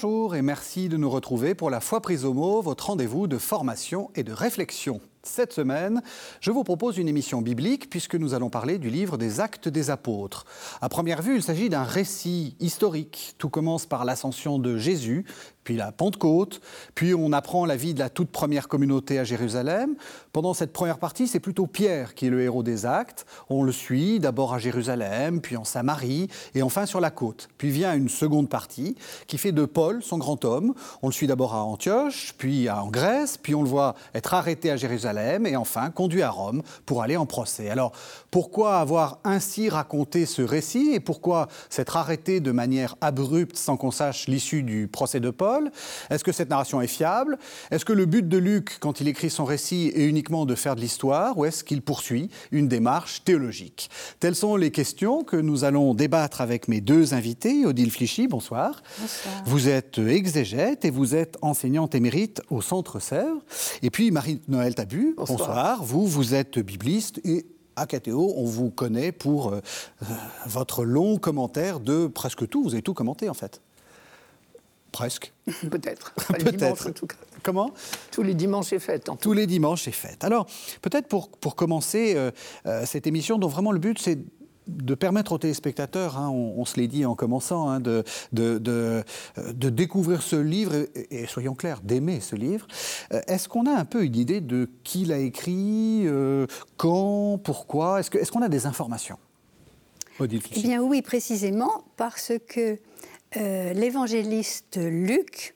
Bonjour et merci de nous retrouver pour la foi prise au mot, votre rendez-vous de formation et de réflexion. Cette semaine, je vous propose une émission biblique puisque nous allons parler du livre des Actes des Apôtres. À première vue, il s'agit d'un récit historique. Tout commence par l'ascension de Jésus, puis la Pentecôte, puis on apprend la vie de la toute première communauté à Jérusalem. Pendant cette première partie, c'est plutôt Pierre qui est le héros des actes. On le suit d'abord à Jérusalem, puis en Samarie, et enfin sur la côte. Puis vient une seconde partie qui fait de Paul son grand homme. On le suit d'abord à Antioche, puis en Grèce, puis on le voit être arrêté à Jérusalem, et enfin conduit à Rome pour aller en procès. Alors pourquoi avoir ainsi raconté ce récit, et pourquoi s'être arrêté de manière abrupte sans qu'on sache l'issue du procès de Paul? Est-ce que cette narration est fiable? Est-ce que le but de Luc, quand il écrit son récit, est uniquement de faire de l'histoire ou est-ce qu'il poursuit une démarche théologique? Telles sont les questions que nous allons débattre avec mes deux invités. Odile Flichy, bonsoir. Bonsoir. Vous êtes exégète et vous êtes enseignante émérite au Centre Sèvres. Et puis Marie-Noël Tabu, bonsoir. bonsoir. Vous, vous êtes bibliste et à KTO, on vous connaît pour euh, votre long commentaire de presque tout. Vous avez tout commenté en fait. Presque. Peut-être. peut-être. en tout cas. Comment? Tous les dimanches est fête. Tous les dimanches est fête. Alors, peut-être pour, pour commencer euh, euh, cette émission, dont vraiment le but, c'est de permettre aux téléspectateurs, hein, on, se l'est dit en commençant, hein, de, de, de, de, découvrir ce livre et, soyons clairs, d'aimer ce livre. Euh, est-ce qu'on a un peu une idée de qui l'a écrit, quand, pourquoi? Est-ce qu'on est a des informations? Odile Eh bien oui, précisément, parce que euh, l'évangéliste Luc,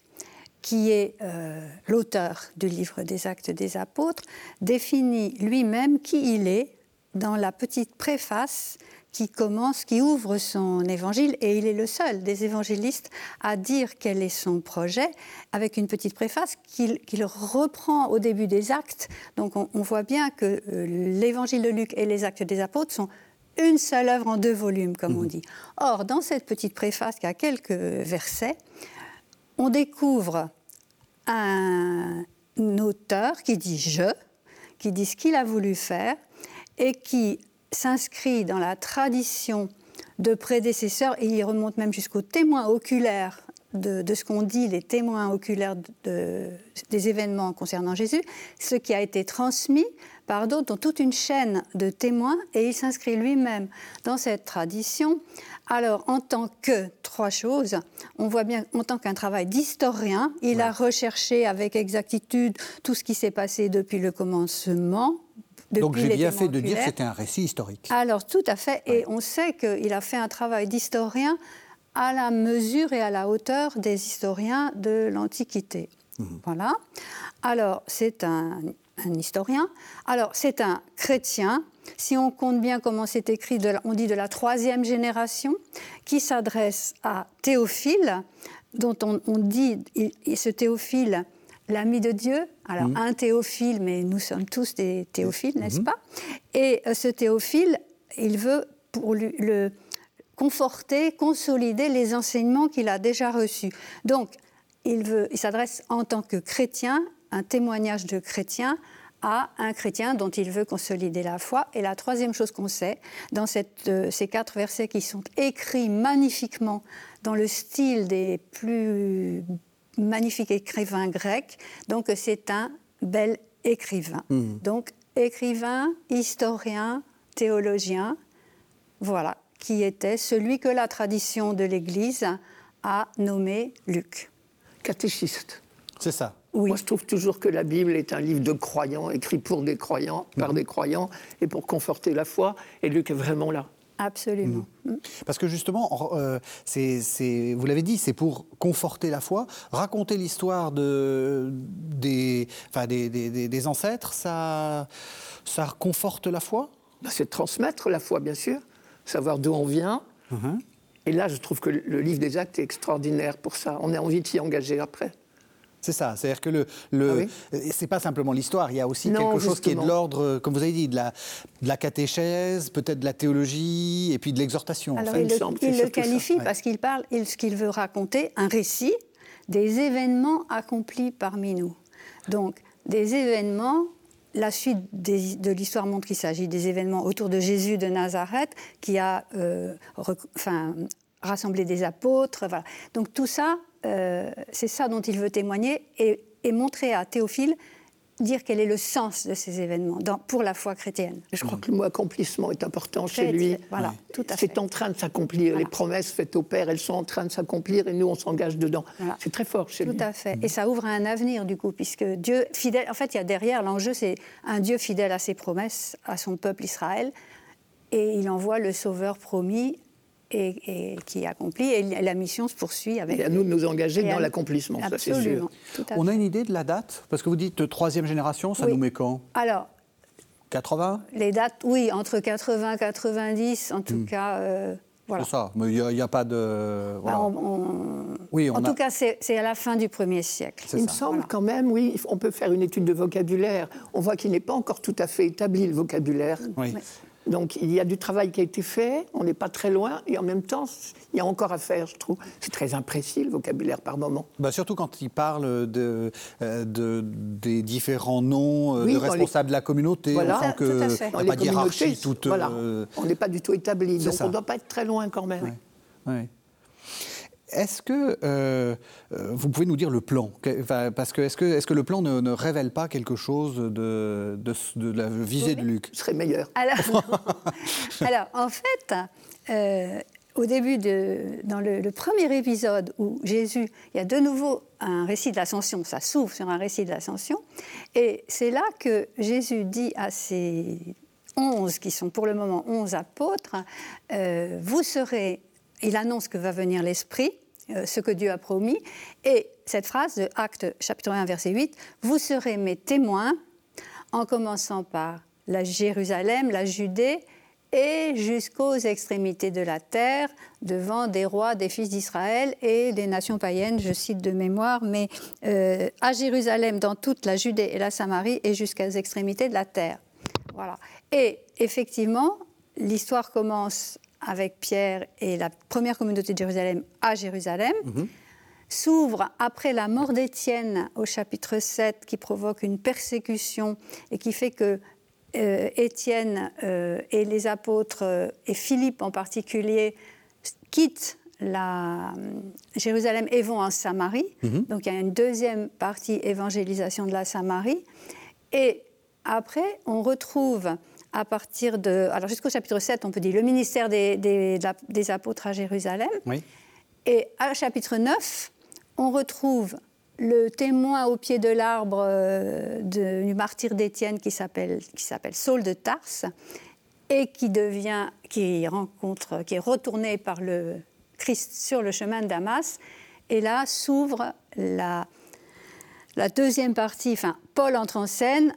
qui est euh, l'auteur du livre des actes des apôtres, définit lui-même qui il est dans la petite préface qui commence, qui ouvre son évangile, et il est le seul des évangélistes à dire quel est son projet, avec une petite préface qu'il reprend au début des actes. Donc on, voit bien que euh, l'évangile de Luc et les actes des apôtres sont une seule œuvre en deux volumes, comme on mhm. dit. Or, dans cette petite préface qui a quelques versets, on découvre un auteur qui dit je, qui dit ce qu'il a voulu faire et qui s'inscrit dans la tradition de prédécesseurs, et il remonte même jusqu'aux témoins oculaires de, ce qu'on dit, les témoins oculaires des événements concernant Jésus, ce qui a été transmis par d'autres, dans toute une chaîne de témoins, et il s'inscrit lui-même dans cette tradition. Alors, en tant que trois choses, on voit bien, en tant qu'un travail d'historien, il a recherché avec exactitude tout ce qui s'est passé depuis le commencement, donc j'ai bien fait de dire que c'était un récit historique. Alors tout à fait, et on sait qu'il a fait un travail d'historien à la mesure et à la hauteur des historiens de l'Antiquité. Mhm. Voilà. Alors c'est un un historien. Alors, c'est un chrétien, si on compte bien comment c'est écrit, on dit de la troisième génération, qui s'adresse à Théophile, dont on, dit, ce Théophile, l'ami de Dieu, alors mmh. un Théophile, mais nous sommes tous des Théophiles, n'est-ce mmh. pas? Et euh, ce Théophile, il veut pour le conforter, consolider les enseignements qu'il a déjà reçus. Donc, il, veut, il s'adresse en tant que chrétien un témoignage de chrétien à un chrétien dont il veut consolider la foi. Et la troisième chose qu'on sait, dans cette, euh, ces quatre versets qui sont écrits magnifiquement dans le style des plus magnifiques écrivains grecs, donc c'est un bel écrivain. Mmh. Donc écrivain, historien, théologien, voilà, qui était celui que la tradition de l'Église a nommé Luc. Catéchiste. C'est ça. Moi, je trouve toujours que la Bible est un livre de croyants, écrit pour des croyants, par des croyants, et pour conforter la foi. Et Luc est vraiment là. Absolument. Mhm. Parce que justement, euh, vous l'avez dit, c'est pour conforter la foi. Raconter l'histoire de, des, enfin, des, des, des, ancêtres, ça, ça conforte la foi? Bah, C'est transmettre la foi, bien sûr, savoir d'où on vient. Mhm. Et là, je trouve que le livre des actes est extraordinaire pour ça. On a envie de s'y engager après. C'est ça, c'est-à-dire que le, le ah c'est pas simplement l'histoire, il y a aussi quelque chose qui est de l'ordre, comme vous avez dit, de la, de la catéchèse, peut-être de la théologie, et puis de l'exhortation. Alors il, le, il le, qualifie parce qu'il parle, il, ce qu'il veut raconter, un récit des événements accomplis parmi nous. Donc des événements la suite de l'histoire montre qu'il s'agit des événements autour de Jésus de Nazareth qui a euh, enfin, rassemblé des apôtres. Voilà. Donc tout ça, c'est ça dont il veut témoigner et, et montrer à Théophile dire quel est le sens de ces événements dans, pour la foi chrétienne. Je crois que le mot accomplissement est important chez lui. Voilà, tout à fait. C'est en train de s'accomplir. Les promesses faites au Père, elles sont en train de s'accomplir et nous, on s'engage dedans. C'est très fort chez lui. Tout à fait. Et ça ouvre un avenir, du coup, puisque Dieu, fidèle, en fait, il y a derrière, l'enjeu, c'est un Dieu fidèle à ses promesses, à son peuple Israël, et il envoie le Sauveur promis et, qui accomplit. Et la mission se poursuit avec. Et à nous de nous engager dans l'accomplissement, ça c'est sûr. On a une idée de la date? Parce que vous dites troisième génération, ça nous met quand? Alors. 80 Les dates, oui, entre 80 et 90, en tout hmm. cas. Euh, voilà. C'est ça, mais il n'y a, pas de. Bah, oui, en tout cas, c'est à la fin du premier siècle. Il me semble quand même, oui, on peut faire une étude de vocabulaire. On voit qu'il n'est pas encore tout à fait établi, le vocabulaire. Oui. Donc il y a du travail qui a été fait, on n'est pas très loin, et en même temps, il y a encore à faire, je trouve. C'est très imprécis le vocabulaire par moment. Bah surtout quand il parle de, euh, de des différents noms euh, de responsables de la communauté, voilà, on que il n'y a pas toute. Voilà. Euh, on n'est pas du tout établi, donc on ne doit pas être très loin quand même. Ouais. Est-ce que euh, euh, vous pouvez nous dire le plan? Parce que est-ce que, est que le plan ne, révèle pas quelque chose de, de, la visée de Luc? Ce serait meilleur. Alors, en fait, euh, au début, de, dans le, premier épisode où Jésus, il y a de nouveau un récit de l'ascension, ça s'ouvre sur un récit de l'ascension, et c'est là que Jésus dit à ses onze, qui sont pour le moment onze apôtres, vous serez il annonce que va venir l'Esprit, ce que Dieu a promis. Et cette phrase de Acte chapitre 1 verset 8, Vous serez mes témoins, en commençant par la Jérusalem, la Judée, et jusqu'aux extrémités de la terre, devant des rois, des fils d'Israël et des nations païennes, je cite de mémoire, mais euh, à Jérusalem, dans toute la Judée et la Samarie, et jusqu'aux extrémités de la terre. Voilà. Et effectivement, l'histoire commence avec Pierre et la première communauté de Jérusalem à Jérusalem, mhm. s'ouvre après la mort d'Étienne au chapitre 7 qui provoque une persécution et qui fait que euh, Étienne euh, et les apôtres, euh, et Philippe en particulier, quittent la, Jérusalem et vont en Samarie. Mhm. Donc il y a une deuxième partie évangélisation de la Samarie. Et après, on retrouve à partir de. Alors, jusqu'au chapitre 7, on peut dire le ministère des, des, apôtres à Jérusalem. Et à chapitre 9, on retrouve le témoin au pied de l'arbre euh, du martyr d'Étienne qui s'appelle Saul de Tarse et qui devient, qui rencontre, qui est retourné par le Christ sur le chemin de Damas. Et là s'ouvre la, la deuxième partie, enfin, Paul entre en scène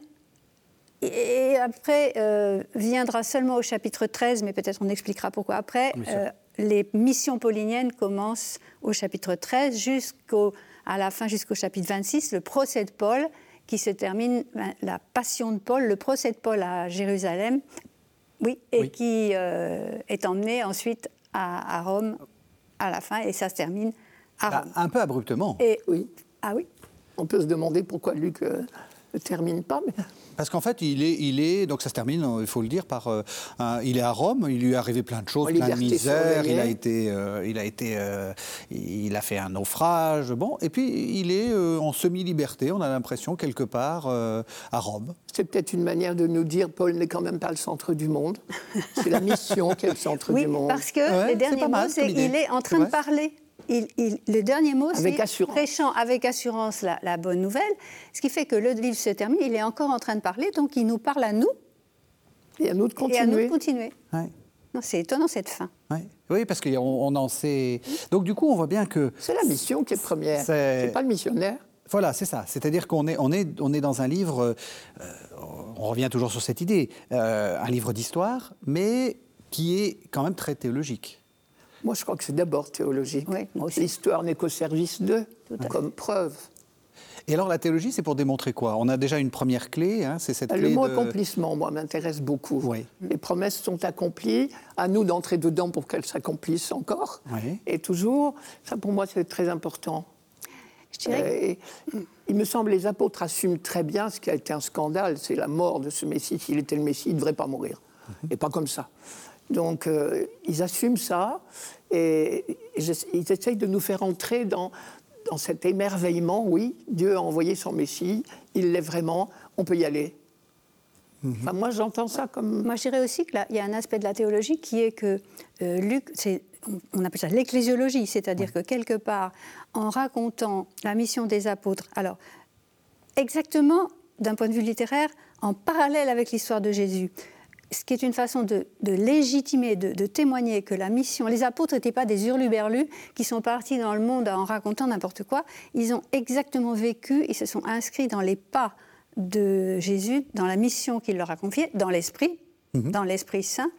et après, euh, viendra seulement au chapitre 13, mais peut-être on expliquera pourquoi après, euh, les missions pauliniennes commencent au chapitre 13 jusqu'au, à la fin, jusqu'au chapitre 26, le procès de Paul, qui se termine, ben, la passion de Paul, le procès de Paul à Jérusalem, oui, et qui euh, est emmené ensuite à, Rome à la fin, et ça se termine à bah, Rome. un peu abruptement. Et, oui. Ah oui. On peut se demander pourquoi Luc ne termine pas, mais... Parce qu'en fait, il est, il est, donc ça se termine, il faut le dire, par, euh, il est à Rome, il lui est arrivé plein de choses, plein de misères, il a été, euh, il a été, euh, il a fait un naufrage, bon, et puis il est en semi-liberté, on a l'impression quelque part à Rome. C'est peut-être une manière de nous dire, Paul n'est quand même pas le centre du monde. C'est la mission qui est le centre du monde. parce que les derniers mots, c'est qu'il est en train de parler le dernier mot, c'est prêchant avec assurance la, bonne nouvelle, ce qui fait que le livre se termine, il est encore en train de parler, donc il nous parle à nous. Et à nous de continuer. Et à nous de continuer. C'est étonnant cette fin. Oui, parce qu'on on en sait. Donc du coup, on voit bien que. C'est la mission qui est première. C'est pas le missionnaire. Voilà, c'est ça. C'est-à-dire qu'on est, on est, on est dans un livre. Euh, on revient toujours sur cette idée, euh, un livre d'histoire, mais qui est quand même très théologique. Moi, je crois que c'est d'abord théologique. L'histoire n'est qu'au service d'eux, comme preuve. Et alors, la théologie, c'est pour démontrer quoi? On a déjà une première clé, hein, c'est cette Le mot accomplissement, moi, m'intéresse beaucoup. Les promesses sont accomplies, à nous d'entrer dedans pour qu'elles s'accomplissent encore. Et toujours, ça pour moi, c'est très important. Euh, il me semble les apôtres assument très bien ce qui a été un scandale, c'est la mort de ce Messie. S'il était le Messie, il ne devrait pas mourir. Mhm. Et pas comme ça. Donc, euh, ils assument ça et ils essayent de nous faire entrer dans, dans cet émerveillement, oui, Dieu a envoyé son Messie, il l'est vraiment, on peut y aller. Mhm. Enfin, moi, j'entends ça comme. Moi, je dirais aussi qu'il y a un aspect de la théologie qui est que euh, Luc, on appelle ça l'ecclésiologie, c'est-à-dire que quelque part, en racontant la mission des apôtres, alors exactement d'un point de vue littéraire, en parallèle avec l'histoire de Jésus, ce qui est une façon de, légitimer, de, témoigner que la mission, les apôtres n'étaient pas des hurluberlus qui sont partis dans le monde en racontant n'importe quoi, ils ont exactement vécu, ils se sont inscrits dans les pas de Jésus, dans la mission qu'il leur a confiée, dans l'Esprit, mhm. dans l'Esprit Saint.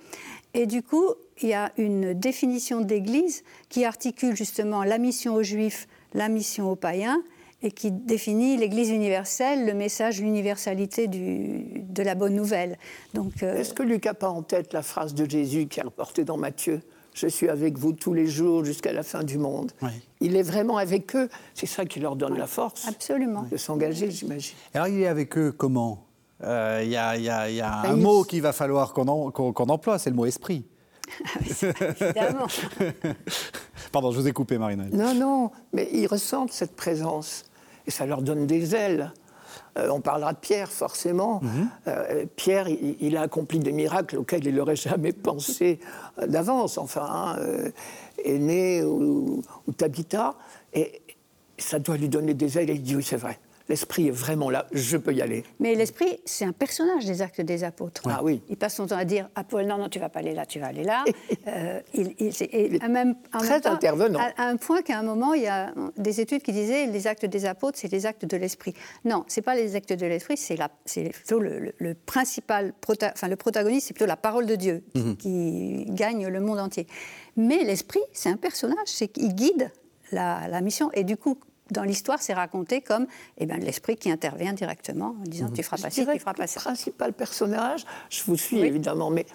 Et du coup, il y a une définition d'Église qui articule justement la mission aux Juifs, la mission aux païens, et qui définit l'Église universelle, le message, l'universalité de la bonne nouvelle. Donc, euh, Est-ce que Luc n'a pas en tête la phrase de Jésus qui est reportée dans Matthieu je suis avec vous tous les jours jusqu'à la fin du monde. Il est vraiment avec eux. C'est ça qui leur donne la force. Absolument. De s'engager, j'imagine. Alors, il est avec eux comment? Euh, Il y, a, un mot qu'il va falloir qu'on emploie, c'est le mot esprit. Évidemment. Pardon, je vous ai coupé, Marina. Non, non, mais ils ressentent cette présence et ça leur donne des ailes. Euh, on parlera de Pierre, forcément. Mhm. Euh, Pierre, il, a accompli des miracles auxquels il n'aurait jamais pensé euh, d'avance. Enfin, hein, Aîné ou, ou Tabitha. Et ça doit lui donner des ailes. Et il dit oui, c'est vrai l'esprit est vraiment là, je peux y aller. Mais l'esprit, c'est un personnage des actes des apôtres. Ah oui. Il passe son temps à dire à Paul, non, non, tu vas pas aller là, tu vas aller là. euh, il, est même, très intervenant. À, un point qu'à un moment, il y a des études qui disaient les actes des apôtres, c'est les actes de l'esprit. Non, c'est pas les actes de l'esprit, c'est plutôt le, principal, enfin le protagoniste, c'est plutôt la parole de Dieu mhm. qui gagne le monde entier. Mais l'esprit, c'est un personnage, c'est qu'il guide la, la, mission. Et du coup, dans l'histoire, c'est raconté comme eh ben, l'esprit qui intervient directement en disant tu feras pas ci, tu feras pas ça. Le principal personnage, je vous suis évidemment, mais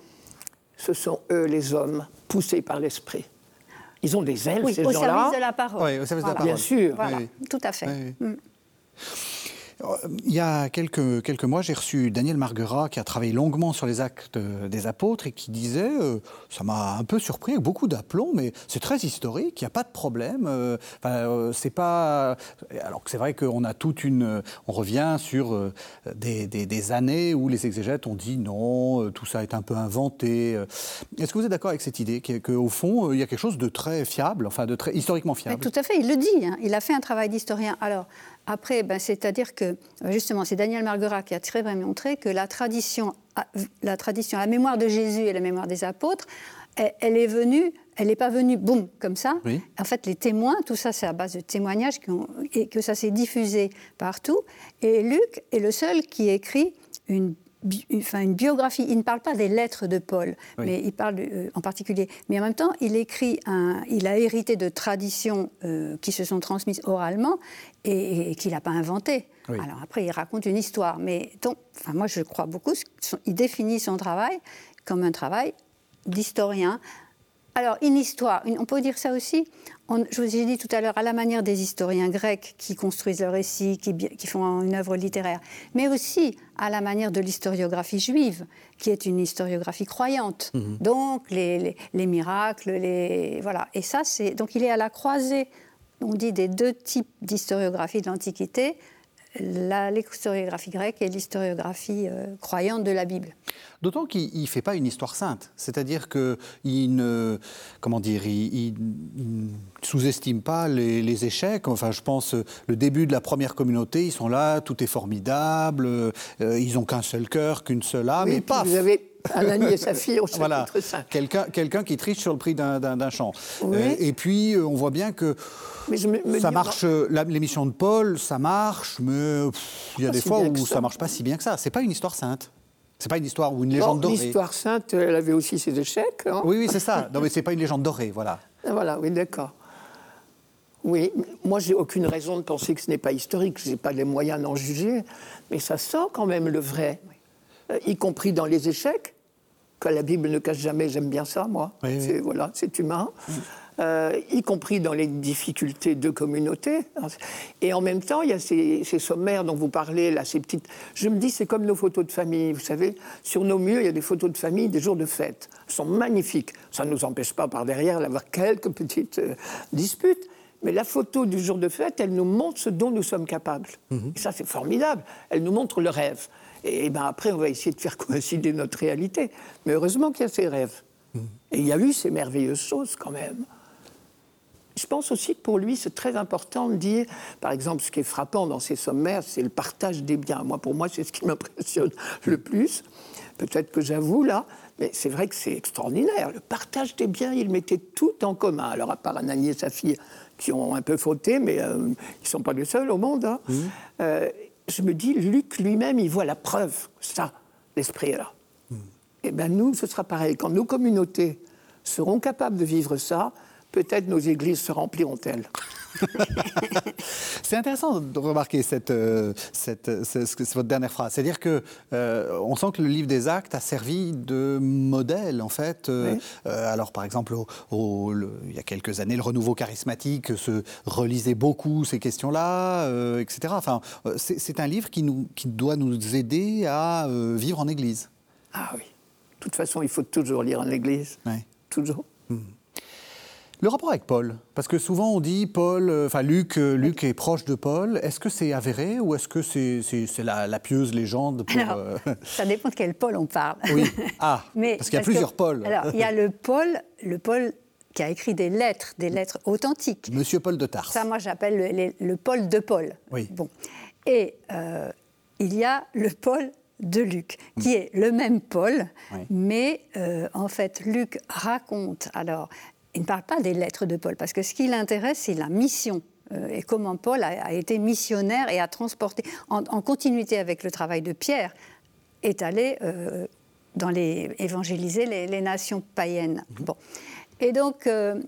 ce sont eux les hommes poussés par l'esprit. Ils ont des ailes, ces gens-là. Au service de la parole. Oui, au service de la parole. Bien sûr. Tout à fait. Mm. Il y a quelques, mois, j'ai reçu Daniel Marguerat qui a travaillé longuement sur les actes des apôtres et qui disait, euh, ça m'a un peu surpris avec beaucoup d'aplomb, mais c'est très historique, il n'y a pas de problème. Euh, euh, c'est pas, alors que c'est vrai qu'on a toute une, on revient sur des, des, années où les exégètes ont dit non, tout ça est un peu inventé. Est-ce que vous êtes d'accord avec cette idée qu'au fond il y a quelque chose de très fiable, enfin de très historiquement fiable? Tout à fait, il le dit. Hein. Il a fait un travail d'historien. Alors après, ben, c'est-à-dire que, justement, c'est Daniel Marguerat qui a très bien montré que la tradition, la tradition, la mémoire de Jésus et la mémoire des apôtres, elle, est venue, elle n'est pas venue, boum, comme ça. En fait, les témoins, tout ça, c'est à base de témoignages et que ça s'est diffusé partout. Et Luc est le seul qui écrit une enfin, une biographie. Il ne parle pas des lettres de Paul, mais il parle euh, en particulier. Mais en même temps, il écrit un, il a hérité de traditions euh, qui se sont transmises oralement et, qu'il n'a pas inventées. Alors après, il raconte une histoire, mais donc, enfin, moi je crois beaucoup. Il définit son travail comme un travail d'historien alors, une histoire, on peut dire ça aussi, je vous ai dit tout à l'heure, à la manière des historiens grecs qui construisent le récit, qui, font une œuvre littéraire, mais aussi à la manière de l'historiographie juive, qui est une historiographie croyante. Mhm. Donc, les, miracles, les. Voilà. Et ça, c'est. Donc, il est à la croisée, on dit, des deux types d'historiographie de l'Antiquité, l'historiographie grecque et l'historiographie euh, croyante de la Bible. D'autant qu'il ne fait pas une histoire sainte, c'est-à-dire qu'il ne, comment dire, il, sous-estime pas les, échecs. Enfin, je pense le début de la première communauté, ils sont là, tout est formidable, euh, ils n'ont qu'un seul cœur, qu'une seule âme, et paf. Vous avez Anani et sa fille au voilà. Quelqu'un, quelqu'un qui triche sur le prix d'un, champ. Euh, et puis, on voit bien que ça marche. l'émission de Paul, ça marche, mais il y a des fois où ça. ne marche pas si bien que ça. C'est pas une histoire sainte. C'est pas une histoire ou une légende dorée. L'histoire sainte, elle avait aussi ses échecs. Hein. oui, oui, c'est ça. Non, mais c'est pas une légende dorée, voilà. Ah, voilà, oui, d'accord. Oui, moi, j'ai aucune raison de penser que ce n'est pas historique. Je n'ai pas les moyens d'en juger, mais ça sent quand même le vrai, euh, y compris dans les échecs. Que la Bible ne cache jamais, j'aime bien ça, moi. c'est, Voilà, c'est humain. Mm. Euh, y compris dans les difficultés de communauté. Et en même temps, il y a ces, sommaires dont vous parlez, là, ces petites. Je me dis, c'est comme nos photos de famille. Vous savez, sur nos murs, il y a des photos de famille des jours de fête. Elles sont magnifiques. Ça ne nous empêche pas par derrière d'avoir quelques petites euh, disputes. Mais la photo du jour de fête, elle nous montre ce dont nous sommes capables. Mhm. Et ça, c'est formidable. Elle nous montre le rêve. Et, ben après, on va essayer de faire coïncider notre réalité. Mais heureusement qu'il y a ces rêves. Mhm. Et il y a eu ces merveilleuses choses quand même. Je pense aussi que pour lui, c'est très important de dire, par exemple, ce qui est frappant dans ses sommaires, c'est le partage des biens. Moi, pour moi, c'est ce qui m'impressionne le plus. Peut-être que j'avoue là, mais c'est vrai que c'est extraordinaire. Le partage des biens, il mettait tout en commun. Alors, à part Ananie et sa fille, qui ont un peu fauté, mais euh, ils ne sont pas les seuls au monde. Hein. Mmh. Euh, je me dis, Luc lui-même, il voit la preuve, ça, l'esprit est là. Mmh. Et bien nous, ce sera pareil. Quand nos communautés seront capables de vivre ça, peut-être nos églises se rempliront-elles. c'est intéressant de remarquer cette, euh, cette, votre dernière phrase. C'est-à-dire que euh, on sent que le livre des actes a servi de modèle, en fait. Euh, alors, par exemple, il y a quelques années, le renouveau charismatique se relisait beaucoup ces questions-là, etc. Enfin, c'est un livre qui, nous, qui doit nous aider à vivre en Église. Ah oui. De toute façon, il faut toujours lire en Église. Toujours. Le rapport avec Paul, parce que souvent on dit Paul, euh, enfin Luc, euh, Luc est proche de Paul. Est-ce que c'est avéré ou est-ce que c'est la, pieuse légende euh, Ça dépend de quel Paul on parle. Oui. Ah. Mais, parce qu'il y a plusieurs Paul. Alors il y a le Paul, le Paul qui a écrit des lettres, des lettres authentiques. Monsieur Paul de Tarse. Ça, moi, j'appelle le, Paul de Paul. Oui. Bon. Et il y a le Paul de Luc, qui est le même Paul, mais en fait, Luc raconte alors il ne parle pas des lettres de Paul, parce que ce qui l'intéresse, c'est la mission euh, et comment Paul a, été missionnaire et a transporté, en, continuité avec le travail de Pierre, est allé euh, dans les, évangéliser les, nations païennes. Mhm. Bon. Et donc, euh,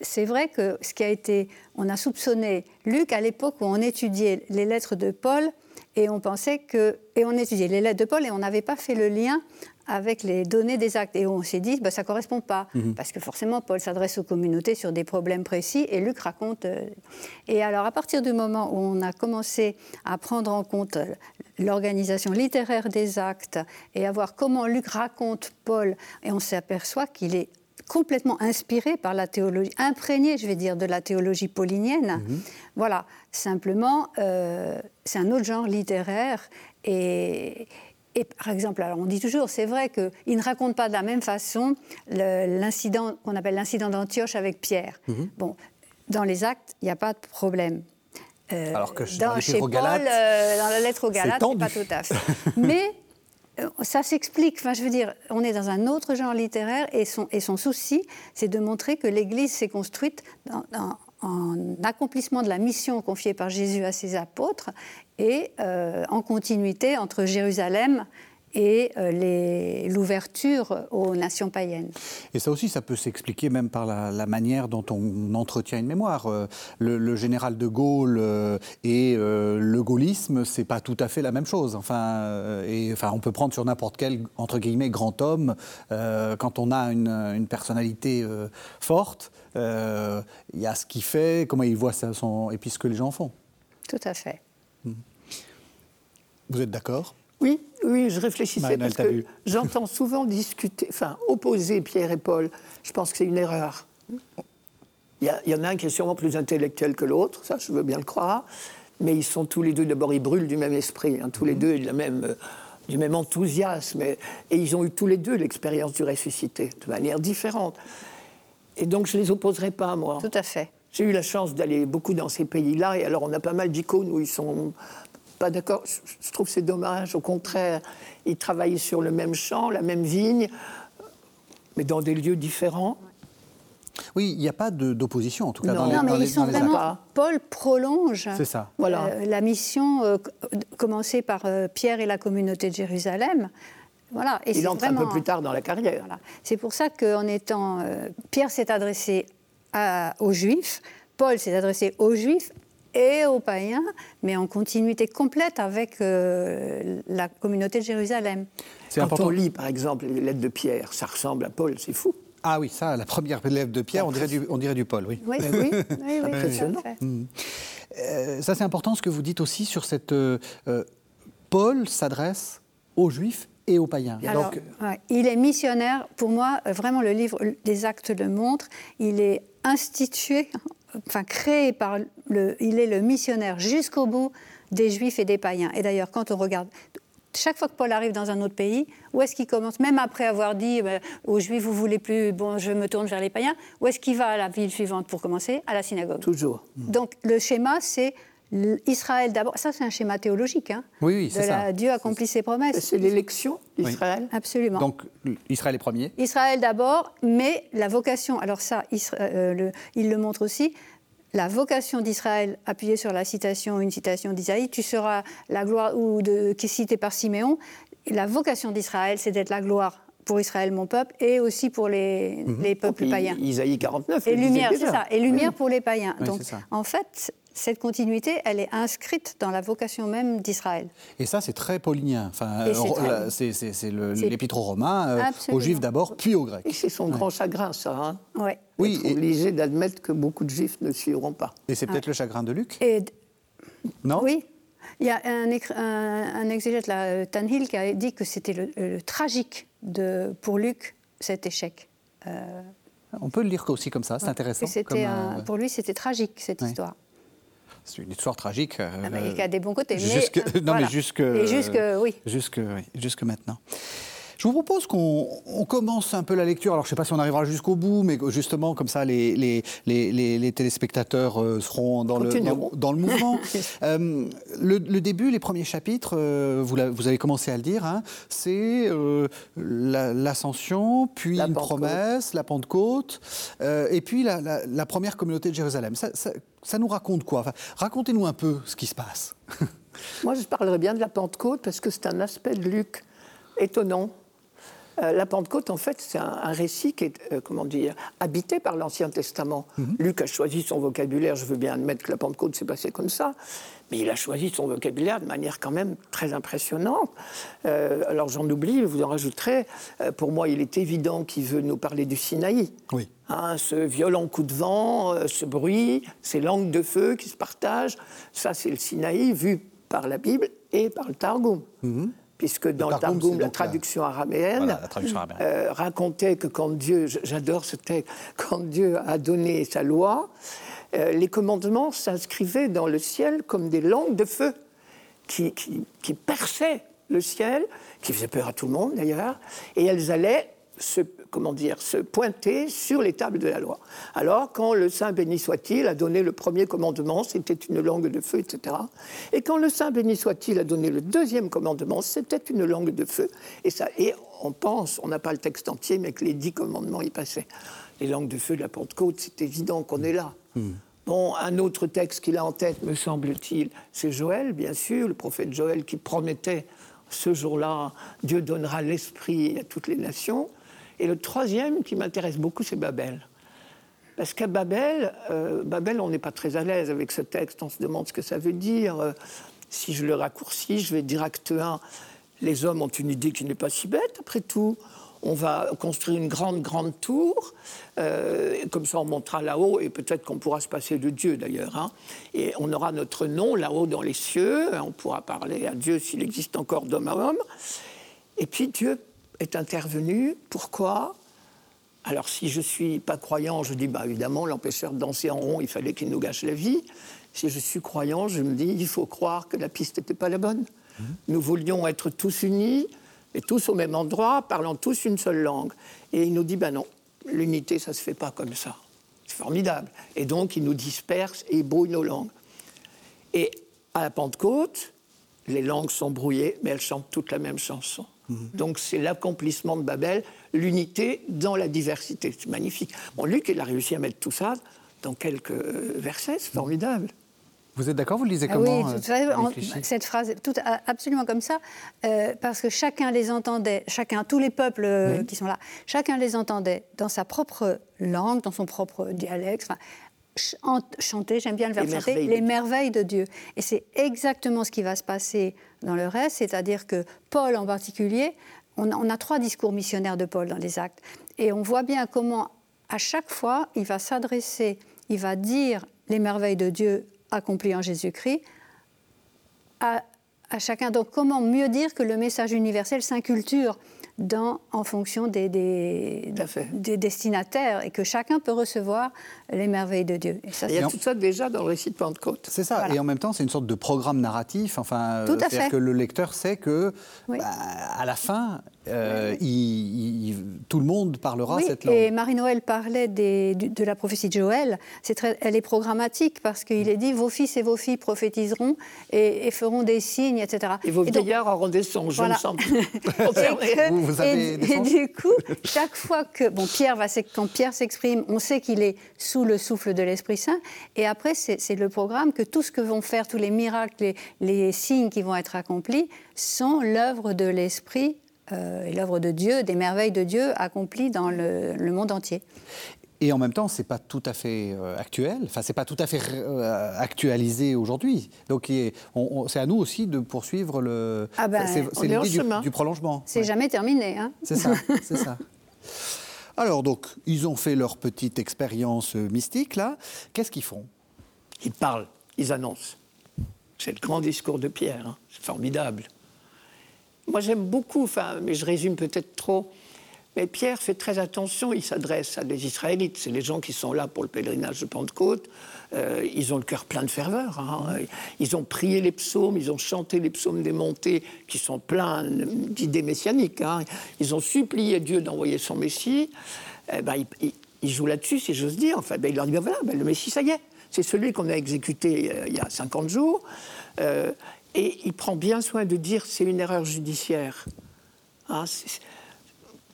c'est vrai que ce qui a été. On a soupçonné Luc à l'époque où on étudiait les lettres de Paul et on pensait que. Et on étudiait les lettres de Paul et on n'avait pas fait le lien avec les données des actes. Et on s'est dit, bah, ça ne correspond pas. Mhm. Parce que forcément, Paul s'adresse aux communautés sur des problèmes précis et Luc raconte. Euh, et alors, à partir du moment où on a commencé à prendre en compte l'organisation littéraire des actes et à voir comment Luc raconte Paul, et on s'aperçoit qu'il est complètement inspiré par la théologie, imprégné, je vais dire, de la théologie paulinienne. Mhm. Voilà, simplement, euh, c'est un autre genre littéraire et, et par exemple, alors on dit toujours, c'est vrai qu'il ne raconte pas de la même façon l'incident qu'on appelle l'incident d'Antioche avec Pierre. Mhm. Bon, dans les actes, il n'y a pas de problème. Euh, alors que dans, chez Paul, euh, dans la lettre aux Galates, c'est pas tout à fait. Mais ça s'explique. Enfin, je veux dire, on est dans un autre genre littéraire et son, et son souci, c'est de montrer que l'Église s'est construite en accomplissement de la mission confiée par Jésus à ses apôtres et euh, en continuité entre Jérusalem et euh, l'ouverture aux nations païennes. Et ça aussi, ça peut s'expliquer même par la, manière dont on entretient une mémoire. Euh, le, général de Gaulle et le gaullisme, c'est pas tout à fait la même chose. Enfin, et, enfin on peut prendre sur n'importe quel, entre guillemets, grand homme, quand on a une, une personnalité forte, il y a ce qu'il fait, comment il voit ça, son, et puis ce que les gens font. Tout à fait. Vous êtes d'accord? Oui, oui, je réfléchissais parce que j'entends souvent discuter, enfin opposer Pierre et Paul. Je pense que c'est une erreur. Il y, en a un qui est sûrement plus intellectuel que l'autre, ça je veux bien le croire, mais ils sont tous les deux, d'abord ils brûlent du même esprit, hein, tous les mhm. deux la même, euh, du même enthousiasme, et, ils ont eu tous les deux l'expérience du ressuscité, de manière différente. Et donc je ne les opposerai pas, moi. Tout à fait. J'ai eu la chance d'aller beaucoup dans ces pays-là, et alors on a pas mal d'icônes où ils sont pas d'accord. Je trouve c'est dommage. Au contraire, ils travaillent sur le même champ, la même vigne, mais dans des lieux différents. Oui, il n'y a pas d'opposition, en tout cas, non. dans les Non, mais ils sont vraiment... Paul prolonge ça. Voilà. Euh, la mission euh, commencée par euh, Pierre et la communauté de Jérusalem. Voilà. Et il entre un peu plus tard dans la carrière. C'est pour ça qu'en étant... Pierre s'est adressé aux Juifs, Paul s'est adressé aux Juifs et aux païens, mais en continuité complète avec euh, la communauté de Jérusalem. Quand important. on lit, par exemple, les lettres de Pierre, ça ressemble à Paul, c'est fou. Ah oui, ça, la première lettre de Pierre, on dirait, du, on dirait du Paul, oui. Oui, oui, oui, impressionnant. Mmh. Euh, ça, c'est important ce que vous dites aussi sur cette. Euh, Paul s'adresse aux Juifs et aux païens. Alors, il est missionnaire. Pour moi, vraiment, le livre des Actes le montre. Il est institué enfin créé par le, il est le missionnaire jusqu'au bout des juifs et des païens. Et d'ailleurs, quand on regarde chaque fois que Paul arrive dans un autre pays, où est-ce qu'il commence? Même après avoir dit euh, aux Juifs, vous voulez plus, bon, je me tourne vers les païens, où est-ce qu'il va à la ville suivante pour commencer? À la synagogue. Toujours. Donc le schéma, c'est Israël d'abord. Ça, c'est un schéma théologique. Hein, oui, oui, c'est ça. Dieu accomplit ses promesses. C'est l'élection d'Israël. Absolument. Donc Israël est premier. Israël d'abord, mais la vocation. Alors ça, euh, il le montre aussi la vocation d'Israël, appuyée sur la citation, une citation d'Isaïe, tu seras la gloire, ou de, qui est citée par Siméon, la vocation d'Israël, c'est d'être la gloire pour Israël, mon peuple, et aussi pour les, mhm. les peuples païens. Isaïe 49. Et lumière, c'est ça. Et lumière pour les païens. Donc, en fait, cette continuité, elle est inscrite dans la vocation même d'Israël. Et ça, c'est très paulinien. Enfin, c'est l'épître aux Romains, euh, aux Juifs d'abord, puis aux Grecs. Et c'est son grand chagrin, ça. Hein ouais. Oui. obligé d'admettre que beaucoup de Juifs ne suivront pas. Et c'est peut-être le chagrin de Luc et... Non Oui. Il y a un, un, exégète, là, euh, Tanhill, qui a dit que c'était le, tragique de, pour Luc, cet échec. Euh, On peut le lire aussi comme ça, c'est intéressant. Pour lui, c'était tragique, cette histoire c'est une histoire tragique. Euh, ah, il y a des bons côtés. Jusque, mais, non, mais jusque, jusque, oui. jusque, jusque maintenant. Je vous propose qu'on commence un peu la lecture. Alors, je ne sais pas si on arrivera jusqu'au bout, mais justement, comme ça, les, les, les, les téléspectateurs euh, seront dans, le, dans, le mouvement. euh, le, début, les premiers chapitres, euh, vous, vous, avez commencé à le dire, hein, c'est euh, l'ascension, puis une promesse, la Pentecôte, et puis la, la, première communauté de Jérusalem. Ça, ça, nous raconte quoi? Enfin, Racontez-nous un peu ce qui se passe. Moi, je parlerais bien de la Pentecôte parce que c'est un aspect de Luc étonnant euh, la Pentecôte, en fait, c'est un, récit qui est, euh, comment dire, habité par l'Ancien Testament. Mhm. Luc a choisi son vocabulaire, je veux bien admettre que la Pentecôte s'est passée comme ça, mais il a choisi son vocabulaire de manière quand même très impressionnante. Euh, alors j'en oublie, vous en rajouterez, pour moi, il est évident qu'il veut nous parler du Sinaï. Oui. Hein, ce violent coup de vent, ce bruit, ces langues de feu qui se partagent, ça c'est le Sinaï vu par la Bible et par le Targum. Mhm puisque dans le Targum, la, traduction araméenne, euh, racontait que quand Dieu, j'adore ce texte, quand Dieu a donné sa loi, euh, les commandements s'inscrivaient dans le ciel comme des langues de feu qui, qui perçaient le ciel, qui faisaient peur à tout le monde d'ailleurs, et elles allaient se, comment dire, se pointer sur les tables de la loi. Alors, quand le Saint béni soit-il a donné le premier commandement, c'était une langue de feu, etc. Et quand le Saint béni soit-il a donné le deuxième commandement, c'était une langue de feu. Et, ça, et on pense, on n'a pas le texte entier, mais que les dix commandements y passaient. Les langues de feu de la Pentecôte, c'est évident qu'on est là. Hmm. Bon, un autre texte qu'il a en tête, me semble-t-il, c'est Joël, bien sûr, le prophète Joël qui promettait ce jour-là, Dieu donnera l'esprit à toutes les nations. Et le troisième qui m'intéresse beaucoup, c'est Babel. Parce qu'à Babel, euh, Babel, on n'est pas très à l'aise avec ce texte, on se demande ce que ça veut dire. Euh, si je le raccourcis, je vais dire acte 1, les hommes ont une idée qui n'est pas si bête, après tout. On va construire une grande, grande tour, euh, comme ça on montera là-haut, et peut-être qu'on pourra se passer de Dieu d'ailleurs. Hein. Et on aura notre nom là-haut dans les cieux, on pourra parler à Dieu s'il existe encore d'homme à homme. Et puis Dieu est intervenu. Pourquoi? Alors, si je ne suis pas croyant, je dis, bah, évidemment, l'empêcheur de danser en rond, il fallait qu'il nous gâche la vie. Si je suis croyant, je me dis, il faut croire que la piste n'était pas la bonne. Mhm. Nous voulions être tous unis, et tous au même endroit, parlant tous une seule langue. Et il nous dit, ben non, l'unité, ça ne se fait pas comme ça. C'est formidable. Et donc, il nous disperse et il brouille nos langues. Et à la Pentecôte, les langues sont brouillées, mais elles chantent toutes la même chanson. Mhm. Donc c'est l'accomplissement de Babel, l'unité dans la diversité. C'est magnifique. Bon, Luc, il a réussi à mettre tout ça dans quelques versets, c'est formidable. Vous êtes d'accord Vous le lisez ah comment Oui, euh, cette phrase, tout, absolument comme ça, euh, parce que chacun les entendait, chacun, tous les peuples euh, qui sont là, chacun les entendait dans sa propre langue, dans son propre dialecte, chanter, j'aime bien le verbe chanter, les merveilles de Dieu. Et c'est exactement ce qui va se passer dans le reste, c'est-à-dire que Paul en particulier, on a, trois discours missionnaires de Paul dans les actes, et on voit bien comment à chaque fois il va s'adresser, il va dire les merveilles de Dieu accomplies en Jésus-Christ à, à chacun. Donc comment mieux dire que le message universel s'inculture dans, en fonction des, des, des, destinataires et que chacun peut recevoir les merveilles de Dieu. ça, il y a tout ça déjà dans le récit de Pentecôte. C'est ça, et en même temps, c'est une sorte de programme narratif. Enfin, c'est-à-dire que le lecteur sait que, bah, à la fin, euh, il, tout le monde parlera cette langue. Et Marie-Noël parlait des, de la prophétie de Joël. Très, elle est programmatique parce qu'il est dit vos fils et vos filles prophétiseront et, feront des signes, etc. Et vos vieillards auront des songes, voilà. je vous, avez et, du coup, chaque fois que bon, Pierre va, quand Pierre s'exprime, on sait qu'il est sous le souffle de l'Esprit Saint. Et après, c'est le programme que tout ce que vont faire, tous les miracles, les, les signes qui vont être accomplis, sont l'œuvre de l'Esprit euh, et l'œuvre de Dieu, des merveilles de Dieu accomplies dans le, monde entier. Et en même temps, c'est pas tout à fait euh, actuel. Enfin, c'est pas tout à fait euh, actualisé aujourd'hui. Donc, c'est à nous aussi de poursuivre le. Ah ben, c'est l'idée du, prolongement. C'est jamais terminé, hein C'est ça, c'est ça. Alors donc, ils ont fait leur petite expérience mystique là. Qu'est-ce qu'ils font? Ils parlent, ils annoncent. C'est le grand discours de Pierre. Hein. C'est formidable. Moi, j'aime beaucoup, mais je résume peut-être trop. Mais Pierre fait très attention, il s'adresse à des Israélites, c'est les gens qui sont là pour le pèlerinage de Pentecôte. Euh, ils ont le cœur plein de ferveur. Hein. Ils ont prié les psaumes, ils ont chanté les psaumes des montées qui sont pleins d'idées messianiques. Hein. Ils ont supplié Dieu d'envoyer son Messie. Eh ben, il, joue là-dessus, si j'ose dire. Enfin, ben, il leur dit ben voilà, ben, le Messie, ça y est. C'est celui qu'on a exécuté euh, il y a 50 jours. Euh, et il prend bien soin de dire c'est une erreur judiciaire. Hein,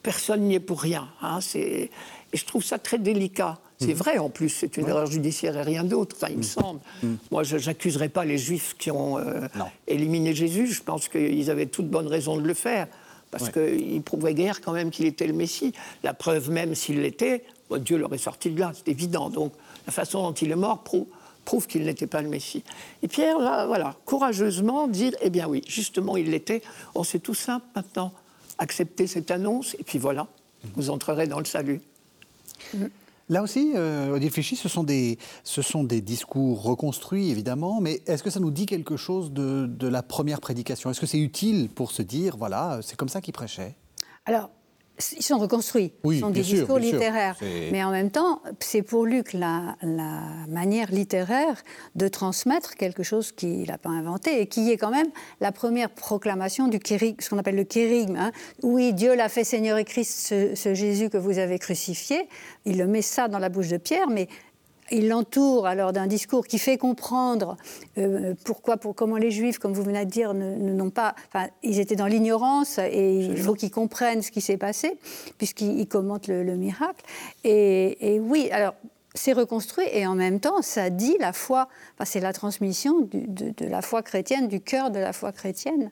personne n'y est pour rien. Hein, et je trouve ça très délicat. C'est mmh. vrai en plus, c'est une erreur judiciaire et rien d'autre, enfin, il me mmh. semble. Mmh. Moi, je n'accuserai pas les Juifs qui ont euh, éliminé Jésus. Je pense qu'ils avaient toute bonne raison de le faire, parce qu'ils prouvaient guère quand même qu'il était le Messie. La preuve même, s'il l'était, Dieu l'aurait sorti de là, c'est évident. Donc, la façon dont il est mort prouve, prouve qu'il n'était pas le Messie. Et Pierre, là, voilà, courageusement dire, eh bien oui, justement, il l'était. On sait tout simple maintenant. Accepter cette annonce, et puis voilà, vous entrerez dans le salut. Là aussi, euh, Odile Fichy, ce sont, des, ce sont des discours reconstruits, évidemment, mais est-ce que ça nous dit quelque chose de, de la première prédication? Est-ce que c'est utile pour se dire, voilà, c'est comme ça qu'il prêchait? Alors, ils sont reconstruits, ils sont des discours littéraires. Mais en même temps, c'est pour Luc la, la, manière littéraire de transmettre quelque chose qu'il n'a pas inventé et qui est quand même la première proclamation du ce qu'on appelle le kérigme. Hein. Oui, Dieu l'a fait Seigneur et Christ, ce, ce Jésus que vous avez crucifié. Il le met ça dans la bouche de Pierre, mais il l'entoure alors d'un discours qui fait comprendre euh, pourquoi, pour, comment les Juifs, comme vous venez de dire, n'ont pas, enfin, ils étaient dans l'ignorance et il faut qu'ils comprennent ce qui s'est passé puisqu'ils commentent le, miracle. et, oui, alors c'est reconstruit et en même temps, ça dit la foi, c'est la transmission de, la foi chrétienne, du cœur de la foi chrétienne.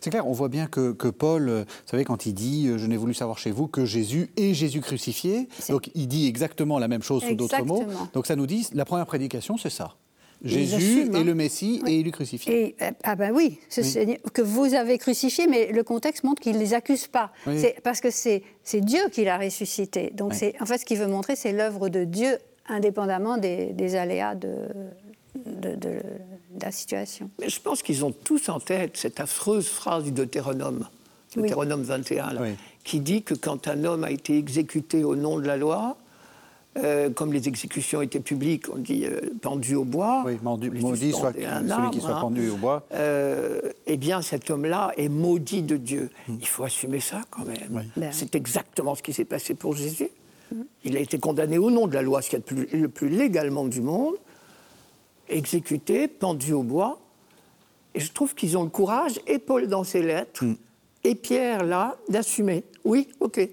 C'est clair, on voit bien que, Paul, euh, vous savez, quand il dit euh, Je n'ai voulu savoir chez vous que Jésus est Jésus crucifié, donc il dit exactement la même chose sous d'autres mots. Donc ça nous dit, la première prédication, c'est ça. Jésus est le. Messie et il est crucifié. Euh, ah ben oui, que vous avez crucifié, mais le contexte montre qu'il ne les accuse pas. Parce que c'est Dieu qui l'a ressuscité. Donc en fait ce qu'il veut montrer, c'est l'œuvre de Dieu indépendamment des, aléas de, de, la situation. Mais je pense qu'ils ont tous en tête cette affreuse phrase du Deutéronome, Deutéronome 21, qui dit que quand un homme a été exécuté au nom de la loi, euh, comme les exécutions étaient publiques, on dit euh, pendu au bois. Oui, maudit, soit celui qui soit pendu au bois. Euh, eh bien, cet homme-là est maudit de Dieu. Hmm. Il faut assumer ça quand même. Ben C'est exactement ce qui s'est passé pour Jésus. Il a été condamné au nom de la loi, ce qui est le plus, légalement du monde, exécuté, pendu au bois. Et je trouve qu'ils ont le courage, et Paul dans ses lettres, mm. et Pierre là, d'assumer. Oui, ok.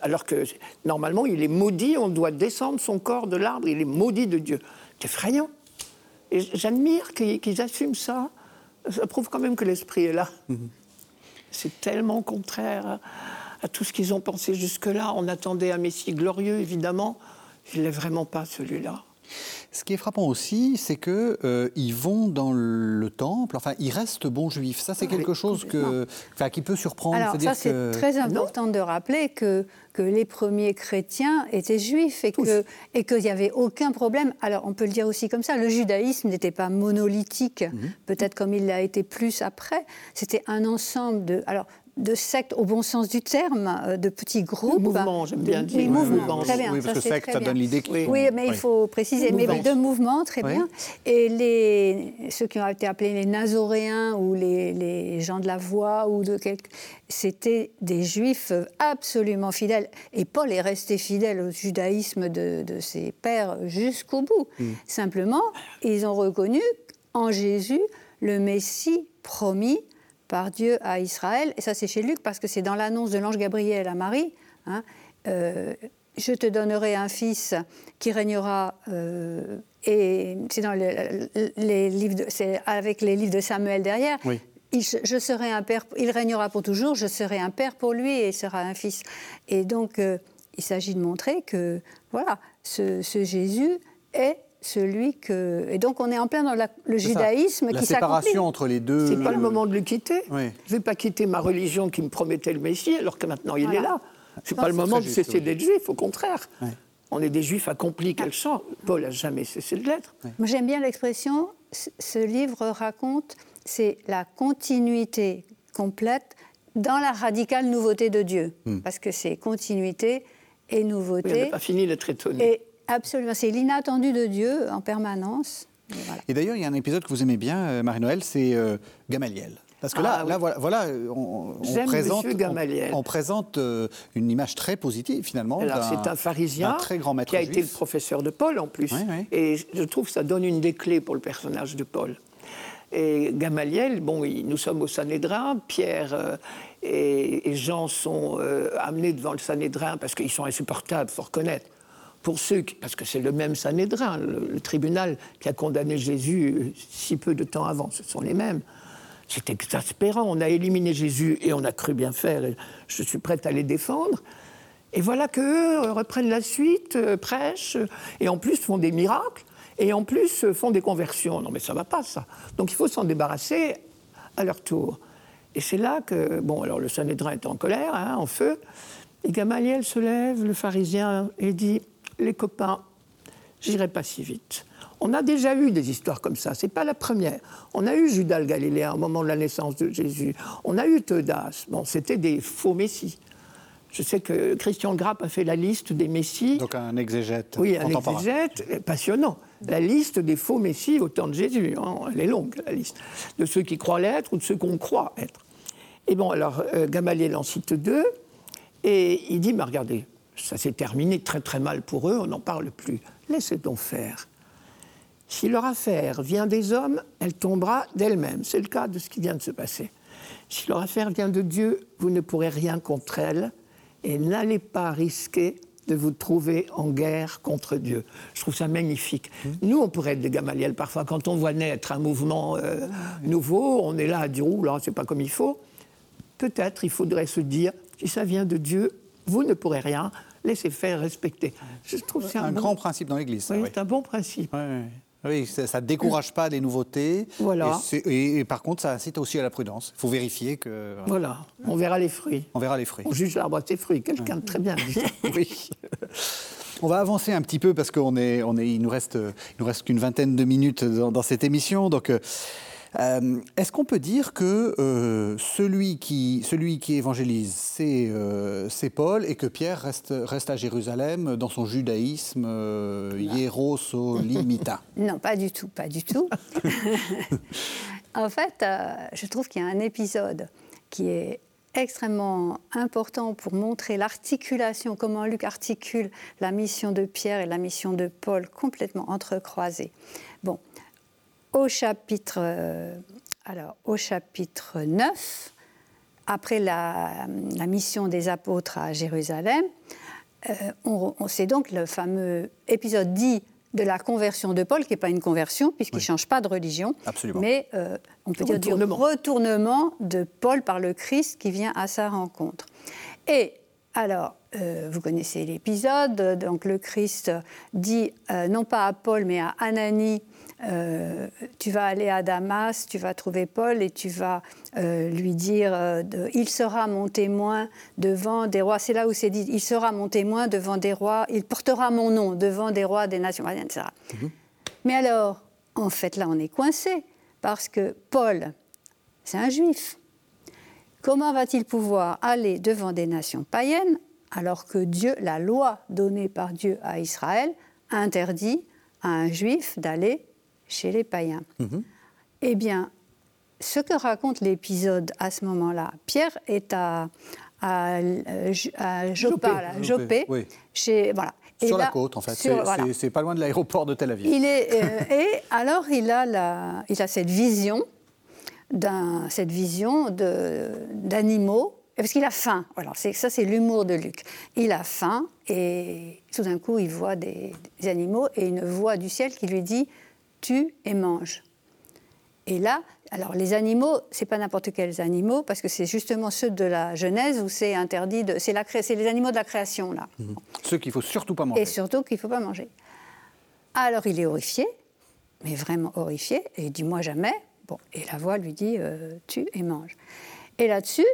Alors que normalement, il est maudit, on doit descendre son corps de l'arbre, il est maudit de Dieu. C'est effrayant. Et j'admire qu'ils assument ça. Ça prouve quand même que l'esprit est là. Mm-hmm. C'est tellement contraire à tout ce qu'ils ont pensé jusque-là. On attendait un Messie glorieux, évidemment. Il n'est vraiment pas celui-là. Ce qui est frappant aussi, c'est qu'ils euh, vont dans le temple, enfin, ils restent bons juifs. Ça, c'est quelque chose que, qui peut surprendre. Alors, ça, c'est très important de rappeler que, que les premiers chrétiens étaient juifs et qu'il et n'y avait aucun problème. Alors, on peut le dire aussi comme ça, le judaïsme n'était pas monolithique, mhm. peut-être comme il l'a été plus après. C'était un ensemble de... Alors, de sectes au bon sens du terme, euh, de petits groupes. mouvements, j'aime bien dire. Oui, mouvements, très bien. Oui, parce que secte, ça donne l'idée Oui, oui, mais il faut préciser. Mais de mouvements, très bien. Et les, ceux qui ont été appelés les nazoréens ou les, les gens de la voix ou de quelque... C'était des juifs absolument fidèles. Et Paul est resté fidèle au judaïsme de, de ses pères jusqu'au bout. Mm. Simplement, ils ont reconnu en Jésus le Messie promis par Dieu à Israël. Et ça, c'est chez Luc, parce que c'est dans l'annonce de l'ange Gabriel à Marie. Hein, euh, je te donnerai un fils qui régnera. Euh, et c'est dans les, livres, c'est avec les livres de Samuel derrière. Il, je serai un père, il régnera pour toujours. Je serai un père pour lui et il sera un fils. Et donc, euh, il s'agit de montrer que voilà, ce, ce Jésus est celui que. Et donc on est en plein dans le judaïsme qui s'accomplit. La séparation entre les deux. C'est pas le moment de le quitter. Je ne vais pas quitter ma religion qui me promettait le Messie alors que maintenant il est là. C'est pas le moment de cesser d'être juif, au contraire. On est des juifs accomplis, quel chant Paul n'a jamais cessé de l'être. Moi j'aime bien l'expression, ce livre raconte, c'est la continuité complète dans la radicale nouveauté de Dieu. Hmm. Parce que c'est continuité et nouveauté. on n'a pas fini d'être étonné. Absolument, c'est l'inattendu de Dieu en permanence. Et, d'ailleurs, il y a un épisode que vous aimez bien, euh, Marie-Noël, c'est euh, Gamaliel. Parce que là, ah là voilà, on, présente, on, présente euh, une image très positive finalement. C'est un pharisien très grand qui a été le professeur de Paul en plus. Et je trouve que ça donne une des clés pour le personnage de Paul. Et Gamaliel, bon, nous sommes au Sanhédrin, Pierre et, Jean sont amenés devant le Sanhédrin parce qu'ils sont insupportables, faut reconnaître pour ceux, parce que c'est le même Sanhédrin, le, tribunal qui a condamné Jésus euh, si peu de temps avant, ce sont les mêmes. C'est exaspérant. On a éliminé Jésus et on a cru bien faire. je suis prête à les défendre. Et voilà qu'eux euh, reprennent la suite, euh, prêchent, et en plus font des miracles, et en plus font des conversions. Non mais ça va pas ça. Donc il faut s'en débarrasser à leur tour. Et c'est là que, bon, alors le Sanhédrin est en colère, hein, en feu, et Gamaliel se lève, le pharisien, et dit les copains, j'irai pas si vite. On a déjà eu des histoires comme ça, c'est pas la première. On a eu Judas le Galiléen au moment de la naissance de Jésus. On a eu Teudas. Bon, c'était des faux messies. Je sais que Christian Grapp a fait la liste des messies. Donc un exégète. Oui, un exégète passionnant. La liste des faux messies au temps de Jésus. Hein, elle est longue, la liste. De ceux qui croient l'être ou de ceux qu'on croit être. Et bon, alors, euh, Gamaliel en cite deux. Et il dit, mais regardez, ça s'est terminé très très mal pour eux, on n'en parle plus. Laissez donc faire. Si leur affaire vient des hommes, elle tombera d'elle-même. C'est le cas de ce qui vient de se passer. Si leur affaire vient de Dieu, vous ne pourrez rien contre elle et n'allez pas risquer de vous trouver en guerre contre Dieu. Je trouve ça magnifique. Mmh. Nous, on pourrait être des Gamaliel parfois. Quand on voit naître un mouvement euh, nouveau, on est là à dire, là, c'est pas comme il faut. Peut-être il faudrait se dire, si ça vient de Dieu, vous ne pourrez rien, laissez faire, respecter. Je trouve c'est un, grand principe dans l'Église. Oui, c'est un bon principe. Oui, ça ne décourage pas les nouveautés. Voilà. Et, par contre, ça incite aussi à la prudence. Il faut vérifier que. Voilà. on verra les fruits. On verra les fruits. On juge l'arbre à ses fruits. Quelqu'un de très bien dit oui. On va avancer un petit peu parce qu'il est, on est, il nous reste, il nous reste qu'une vingtaine de minutes dans, dans cette émission. Donc. Euh, euh, est-ce qu'on peut dire que euh, celui, qui, celui qui évangélise, euh, c'est Paul et que Pierre reste, reste à Jérusalem dans son judaïsme hiérosolimita? Non, pas du tout, pas du tout. en fait, je trouve qu'il y a un épisode qui est extrêmement important pour montrer l'articulation, comment Luc articule la mission de Pierre et la mission de Paul complètement entrecroisées. Au chapitre, euh, alors, au chapitre 9, après la, mission des apôtres à Jérusalem, euh, on, c'est donc le fameux épisode dit de la conversion de Paul, qui n'est pas une conversion, puisqu'il ne change pas de religion, mais euh, on peut dire du retournement. de Paul par le Christ qui vient à sa rencontre. Et alors, vous connaissez l'épisode, donc le Christ dit, non pas à Paul, mais à Ananie, euh, tu vas aller à Damas, tu vas trouver Paul et tu vas euh, lui dire euh, Il sera mon témoin devant des rois. C'est là où c'est dit Il sera mon témoin devant des rois, il portera mon nom devant des rois des nations, etc. Mhm. Mais alors, en fait, là, on est coincé parce que Paul, c'est un juif. Comment va-t-il pouvoir aller devant des nations païennes alors que Dieu, la loi donnée par Dieu à Israël, interdit à un juif d'aller chez les païens mhm. Eh bien, ce que raconte l'épisode à ce moment-là, Pierre est à, à, Joppa, Jopé, chez, voilà. sur la côte, en fait. C'est pas loin de l'aéroport de Tel Aviv. Il est, euh, et alors, il a, la, il a cette vision, cette vision d'animaux parce qu'il a faim. Alors ça, c'est l'humour de Luc. Il a faim et tout d'un coup, il voit des, animaux et une voix du ciel qui lui dit "Tue et mange." Et là, alors les animaux, c'est pas n'importe quels animaux parce que c'est justement ceux de la Genèse où c'est interdit de. C'est la c'est les animaux de la création là. Mmh. Ceux qu'il faut surtout pas manger. Et surtout qu'il faut pas manger. Alors il est horrifié, mais vraiment horrifié, et il dit moi jamais. Bon, et la voix lui dit euh, tue et mange. Et là-dessus,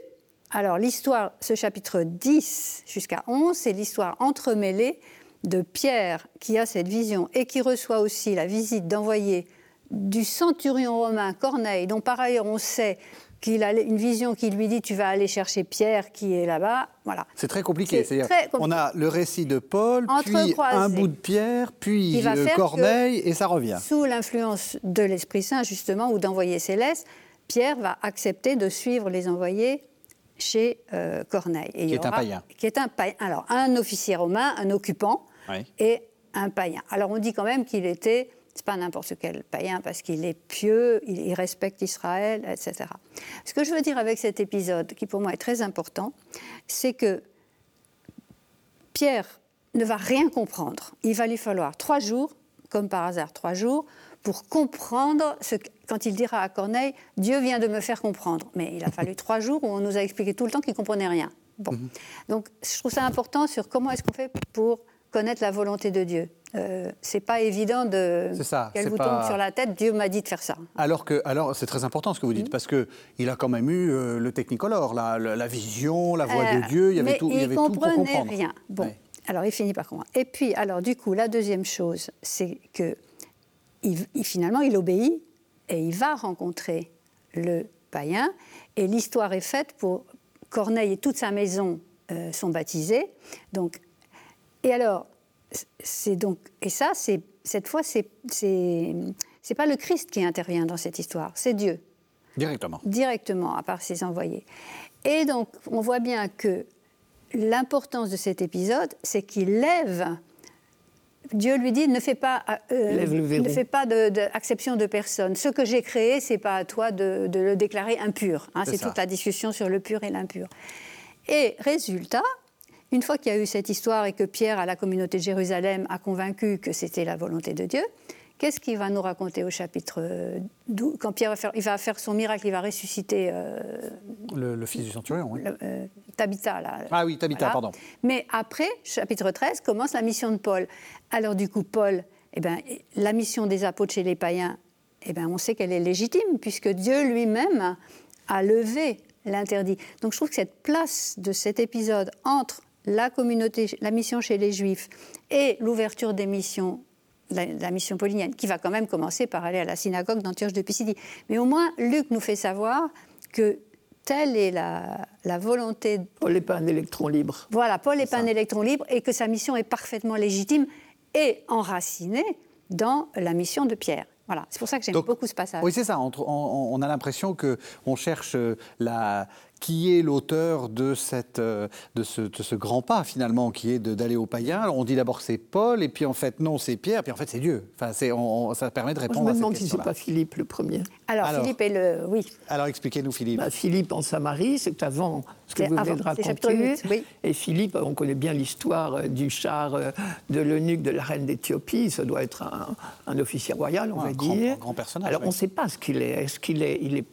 alors l'histoire, ce chapitre 10 jusqu'à 11, c'est l'histoire entremêlée de Pierre qui a cette vision et qui reçoit aussi la visite d'envoyé du centurion romain Corneille, dont par ailleurs on sait qu'il a une vision qui lui dit tu vas aller chercher Pierre qui est là-bas. Voilà. C'est très compliqué. On a le récit de Paul, puis un bout de Pierre, puis Corneille, et ça revient. Sous l'influence de l'Esprit Saint, justement, ou d'envoyés célestes, Pierre va accepter de suivre les envoyés chez euh, Corneille. Et qui est un païen. Qui est un païen. Alors, un officier romain, un occupant, et un païen. Alors, on dit quand même qu'il était, c'est pas n'importe quel païen, parce qu'il est pieux, il, respecte Israël, etc. Ce que je veux dire avec cet épisode, qui pour moi est très important, c'est que Pierre ne va rien comprendre. Il va lui falloir trois jours, comme par hasard trois jours, pour comprendre ce, quand il dira à Corneille Dieu vient de me faire comprendre. Mais il a fallu trois jours où on nous a expliqué tout le temps qu'il ne comprenait rien. Bon. Mhm. Donc je trouve ça important sur comment est-ce qu'on fait pour connaître la volonté de Dieu. Euh, c'est pas évident de qu'elle vous tombe sur la tête. Dieu m'a dit de faire ça. Alors que, alors c'est très important ce que vous dites mhm. parce que il a quand même eu euh, le technicolor, la, la, vision, la voix de euh, Dieu. Il y avait tout, il, y avait tout pour comprendre. rien. Bon, alors il finit par comprendre. Et puis alors du coup la deuxième chose, c'est que il, finalement il obéit et il va rencontrer le païen. Et l'histoire est faite pour Corneille et toute sa maison sont baptisés. Donc, et alors, c'est donc et ça, c'est cette fois, c'est c'est pas le Christ qui intervient dans cette histoire, c'est Dieu. Directement. Directement, à part ses envoyés. Et donc, on voit bien que l'importance de cet épisode, c'est qu'il lève Dieu lui dit ne fais pas, euh, ne fais pas d'acception de, personne. Ce que j'ai créé, c'est pas à toi de, le déclarer impur. Hein. c'est toute la discussion sur le pur et l'impur. Et résultat, une fois qu'il y a eu cette histoire et que Pierre, à la communauté de Jérusalem, a convaincu que c'était la volonté de Dieu, Qu'est-ce qu'il va nous raconter au chapitre 12 Quand Pierre va faire, il va faire son miracle, il va ressusciter. Euh, le, fils du centurion, oui. Euh, Tabitha, là. Ah oui, Tabitha, pardon. Mais après, chapitre 13, commence la mission de Paul. Alors, du coup, Paul, eh ben, la mission des apôtres chez les païens, eh ben, on sait qu'elle est légitime, puisque Dieu lui-même a levé l'interdit. Donc, je trouve que cette place de cet épisode entre la communauté, la mission chez les Juifs et l'ouverture des missions la, mission paulinienne, qui va quand même commencer par aller à la synagogue d'Antioche de Pisidie. Mais au moins, Luc nous fait savoir que telle est la, volonté. Paul n'est pas un électron libre. Voilà, Paul n'est pas un électron libre et que sa mission est parfaitement légitime et enracinée dans la mission de Pierre. Voilà, c'est pour ça que j'aime beaucoup ce passage. Oui, c'est ça. On, on, a l'impression qu'on cherche la, qui est l'auteur de, cette, euh, de, ce, de ce grand pas finalement, qui est d'aller au païen? On dit d'abord c'est Paul, et puis en fait non, c'est Pierre, puis en fait c'est Dieu. Enfin, on, ça permet de répondre Moi, je me demande si c'est pas Philippe le premier. Alors, Philippe est le... Oui. Alors expliquez-nous Philippe. Bah, Philippe en Samarie, c'est avant ce que vous venez de raconter. oui. Et Philippe, on connaît bien l'histoire euh, du char euh, de l'eunuque de la reine d'Éthiopie. Ça doit être un, officier royal, on va dire. Un grand personnage. Alors on ne sait pas ce qu'il est. Est-ce qu'il est... Il est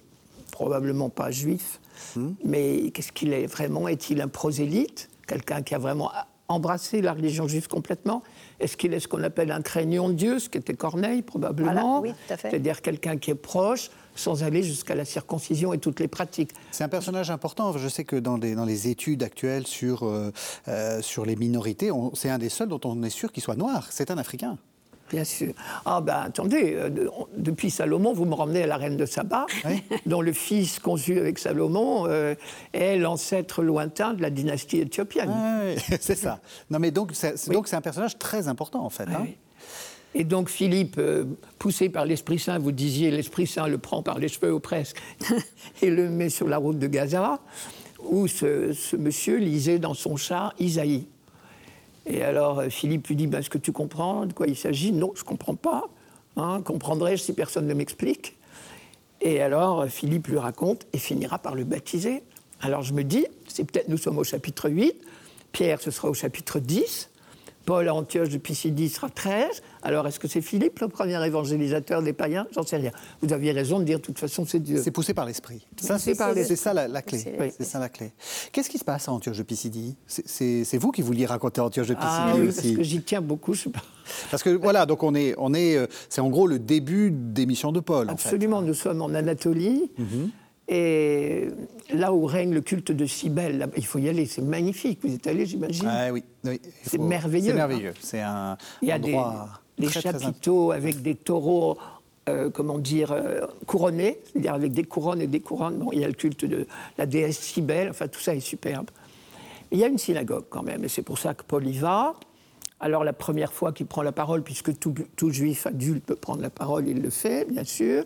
probablement pas juif Hmm. Mais qu'est-ce qu'il est vraiment? Est-il un prosélyte? Quelqu'un qui a vraiment embrassé la religion juive complètement? Est-ce qu'il est ce qu'on appelle un craignant de Dieu, ce qui était Corneille probablement? C'est-à-dire quelqu'un qui est proche, sans aller jusqu'à la circoncision et toutes les pratiques. C'est un personnage important. Je sais que dans, dans les études actuelles sur, euh, euh, sur les minorités, c'est un des seuls dont on est sûr qu'il soit noir. C'est un Africain. Bien sûr. Ah ben attendez, euh, depuis Salomon, vous me ramenez à la reine de Saba, dont le fils conçu avec Salomon euh, est l'ancêtre lointain de la dynastie éthiopienne. Oui, c'est ça. Non mais donc c'est donc c'est un personnage très important en fait. Hein. Et donc Philippe, euh, poussé par l'Esprit Saint, vous disiez, l'Esprit Saint le prend par les cheveux ou presque, et le met sur la route de Gaza, où ce, ce monsieur lisait dans son char Isaïe. Et alors euh, Philippe lui dit ben, Est-ce que tu comprends de quoi il s'agit? Non, je ne comprends pas. Hein, Comprendrais-je si personne ne m'explique? Et alors euh, Philippe lui raconte et finira par le baptiser. Alors je me dis C'est peut-être nous sommes au chapitre 8, Pierre, ce sera au chapitre 10. Paul à Antioche de Pisidie sera 13. Alors, est-ce que c'est Philippe, le premier évangélisateur des païens? J'en sais rien. Vous aviez raison de dire, de toute façon, c'est Dieu. C'est poussé par l'esprit. C'est ça la, clé. C'est ça la clé. Qu'est-ce qui se passe à Antioche de Pisidie? C'est vous qui vouliez raconter Antioche de Pisidie ah, oui, parce que j'y tiens beaucoup, je sais pas. Parce que voilà, donc on est, on est, euh, c'est en gros le début des missions de Paul. Absolument, nous sommes en Anatolie. Mhm. Et là où règne le culte de Cybèle, il faut y aller, c'est magnifique. Vous êtes allé, j'imagine ah, Oui, c'est merveilleux. C'est merveilleux. C'est un il y a des, chapiteaux avec des taureaux, euh, comment dire, euh, couronnés, c'est-à-dire avec des couronnes et des couronnes. Bon, il y a le culte de la déesse Cybèle, enfin tout ça est superbe. Il y a une synagogue quand même, et c'est pour ça que Paul y va. Alors la première fois qu'il prend la parole, puisque tout, tout, juif adulte peut prendre la parole, il le fait, bien sûr.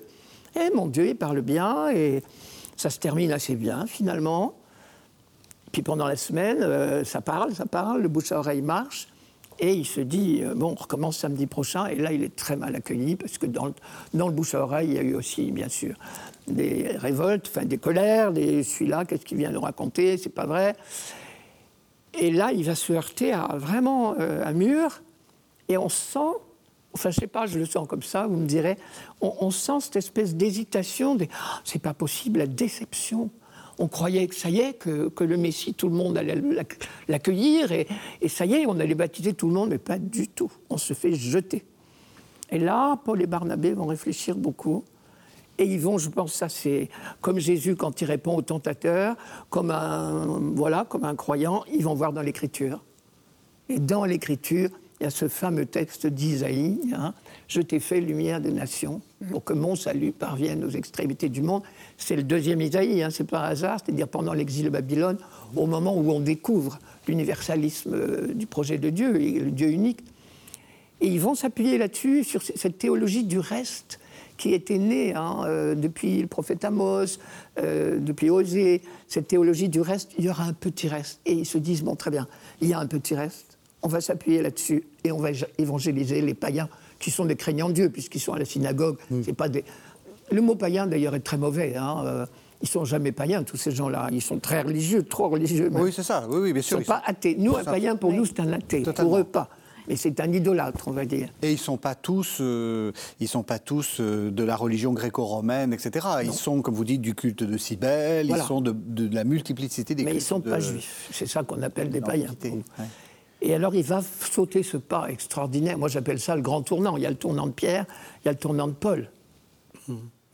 Et mon Dieu, il parle bien, et ça se termine assez bien finalement. Puis pendant la semaine, euh, ça parle, ça parle, le bouche à oreille marche. Et il se dit, euh, bon, on recommence samedi prochain. Et là, il est très mal accueilli parce que dans le, dans le bouche à oreille, il y a eu aussi, bien sûr, des révoltes, enfin des colères, des celui-là, qu'est-ce qu'il vient nous raconter, c'est pas vrai. Et là, il va se heurter à vraiment euh, un mur. Et on sent Enfin, je sais pas, je le sens comme ça, vous me direz. On, sent cette espèce d'hésitation, ah, c'est pas possible, la déception. On croyait que ça y est, que, le Messie, tout le monde allait l'accueillir, et, ça y est, on allait baptiser tout le monde, mais pas du tout. On se fait jeter. Et là, Paul et Barnabé vont réfléchir beaucoup. Et ils vont, je pense, ça c'est comme Jésus quand il répond au tentateur, comme un, voilà, comme un croyant, ils vont voir dans l'Écriture. Et dans l'Écriture, il y a ce fameux texte d'Isaïe hein, Je t'ai fait lumière des nations pour que mon salut parvienne aux extrémités du monde. C'est le deuxième Isaïe, hein, c'est pas un hasard, c'est-à-dire pendant l'exil de Babylone, au moment où on découvre l'universalisme euh, du projet de Dieu, le Dieu unique. Et ils vont s'appuyer là-dessus, sur cette théologie du reste qui était née hein, euh, depuis le prophète Amos, euh, depuis Osée, cette théologie du reste, il y aura un petit reste. Et ils se disent, bon, très bien, il y a un petit reste, on va s'appuyer là-dessus et on va évangéliser les païens qui sont des craignants de Dieu, puisqu'ils sont à la synagogue. Hmm. C'est pas des... Le mot païen, d'ailleurs, est très mauvais. Hein. Euh, ils sont jamais païens, tous ces gens-là. Ils sont très religieux, trop religieux. Oui, c'est ça. Oui, oui, bien sûr. Ils ne sont pas athées. Nous, un païen, pour nous, c'est un athée. Pour eux, pas. Mais c'est un idolâtre, on va dire. Et ils ne sont pas tous, euh, ils sont pas tous euh, de la religion gréco-romaine, etc. Ils sont, comme vous dites, du culte de Cybèle, ils sont de, la multiplicité des Mais cultes. Mais ils ne sont pas juifs. C'est ça qu'on appelle des païens. Et alors il va sauter ce pas extraordinaire. Moi j'appelle ça le grand tournant. Il y a le tournant de Pierre, il y a le tournant de Paul.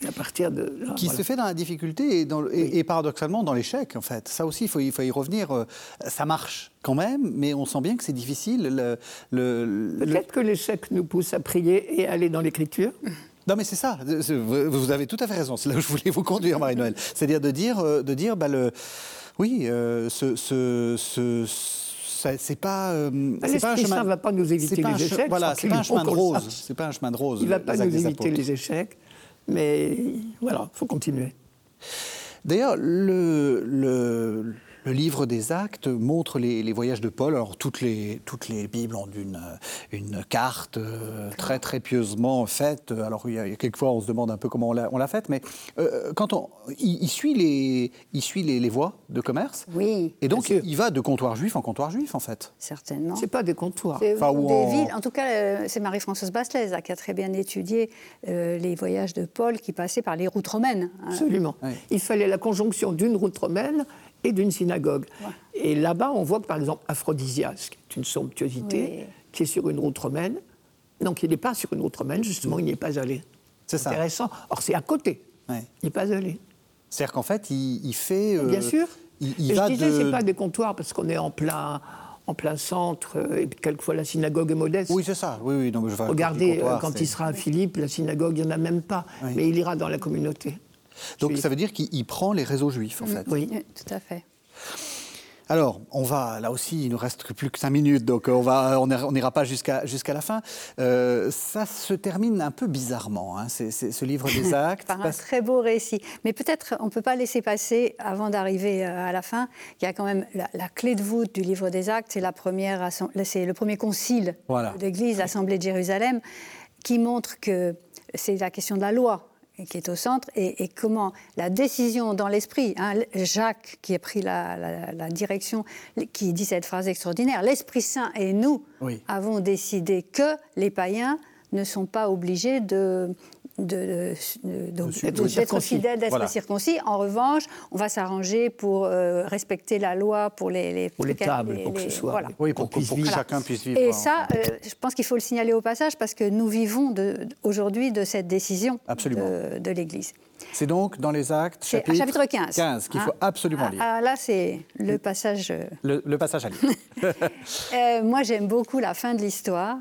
à partir de qui se fait dans la difficulté et, dans, et, paradoxalement dans l'échec en fait. Ça aussi il faut, y revenir. Euh, ça marche quand même, mais on sent bien que c'est difficile. Le, le, Peut-être que l'échec nous pousse à prier et à aller dans l'écriture. Non, mais c'est ça. Vous avez tout à fait raison. C'est là où je voulais vous conduire, Marie-Noël. C'est-à-dire de dire, euh, de dire, bah, le, oui, euh, ce, ce, ce c'est pas, euh, c'est pas un chemin. va pas nous éviter les échecs. Voilà, c'est pas un chemin de rose. C'est pas un chemin de rose. Il va pas nous éviter les échecs, mais voilà, faut continuer. D'ailleurs, le, le, le livre des actes montre les, voyages de Paul. Alors toutes les, toutes les Bibles ont une, une carte euh, très très pieusement faite. Alors il y, a, quelquefois on se demande un peu comment on l'a faite, mais euh, quand on, il, suit, les, il suit les, voies de commerce. Oui. Et donc il va de comptoir juif en comptoir juif en fait. Certainement. C'est pas des comptoirs. Enfin, des en... villes. En tout cas, euh, c'est Marie-Françoise Bastelès qui a très bien étudié les voyages de Paul qui passaient par les routes romaines. Hein. Absolument. Il fallait la conjonction d'une route romaine et d'une synagogue. Et là-bas, on voit que, par exemple, Aphrodisias, qui est une somptuosité, qui est sur une route romaine, donc il n'est pas sur une route romaine, justement, il n'y est pas allé. C'est ça. Intéressant. Or, c'est à côté. Il n'est pas allé. C'est-à-dire qu'en fait, il, fait. Bien sûr. Il, il je disais, ce n'est pas des comptoirs parce qu'on est en plein, en plein centre, et quelquefois la synagogue est modeste. Oui, c'est ça. Oui, oui. je Regardez, quand il sera à Philippe, la synagogue, il n'y en a même pas. Mais il ira dans la communauté. Donc ça veut dire qu'il prend les réseaux juifs, en fait. Oui, tout à fait. Alors, on va, là aussi, il nous reste plus que cinq minutes, donc on n'ira pas jusqu'à jusqu'à la fin. Euh, ça se termine un peu bizarrement, hein, ce livre des actes. Par un très beau récit. Mais peut-être on ne peut pas laisser passer, avant d'arriver euh, à la fin, qu'il y a quand même la, clé de voûte du livre des actes, c'est le premier concile de l'Église, l'Assemblée de Jérusalem, qui montre que c'est la question de la loi qui est au centre, et, comment la décision dans l'esprit, hein, Jacques qui a pris la, direction, qui dit cette phrase extraordinaire, l'Esprit Saint et nous avons décidé que les païens ne sont pas obligés de, d'être fidèle, d'être circoncis. En revanche, on va s'arranger pour euh, respecter la loi pour les, les pour les tables, pour que ce soit, oui, pour, que chacun puisse vivre. Et ça, euh, je pense qu'il faut le signaler au passage parce que nous vivons aujourd'hui de cette décision de l'Église. C'est donc dans les actes, chapitre, chapitre 15. 15 qu'il faut hein absolument lire. Ah, là, c'est le passage. Euh, le, passage à lire. Euh, moi, j'aime beaucoup la fin de l'histoire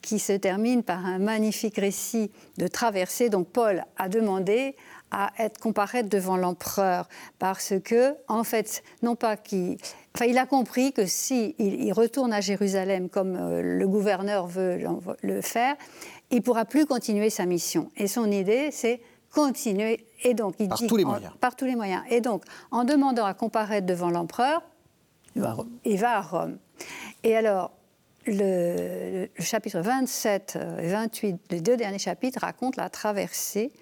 qui se termine par un magnifique récit de traversée. Donc, Paul a demandé à être comparé devant l'empereur parce que, en fait, non pas qu'il. Enfin, il a compris que si il, retourne à Jérusalem comme euh, le gouverneur veut le faire, il ne pourra plus continuer sa mission. Et son idée, c'est continuer. Et donc, il par tous les moyens. par tous les moyens. Et donc, en demandant à comparaître devant l'empereur, il, va à Rome. Et alors, le, le, chapitre 27 et 28, les deux derniers chapitres, racontent la traversée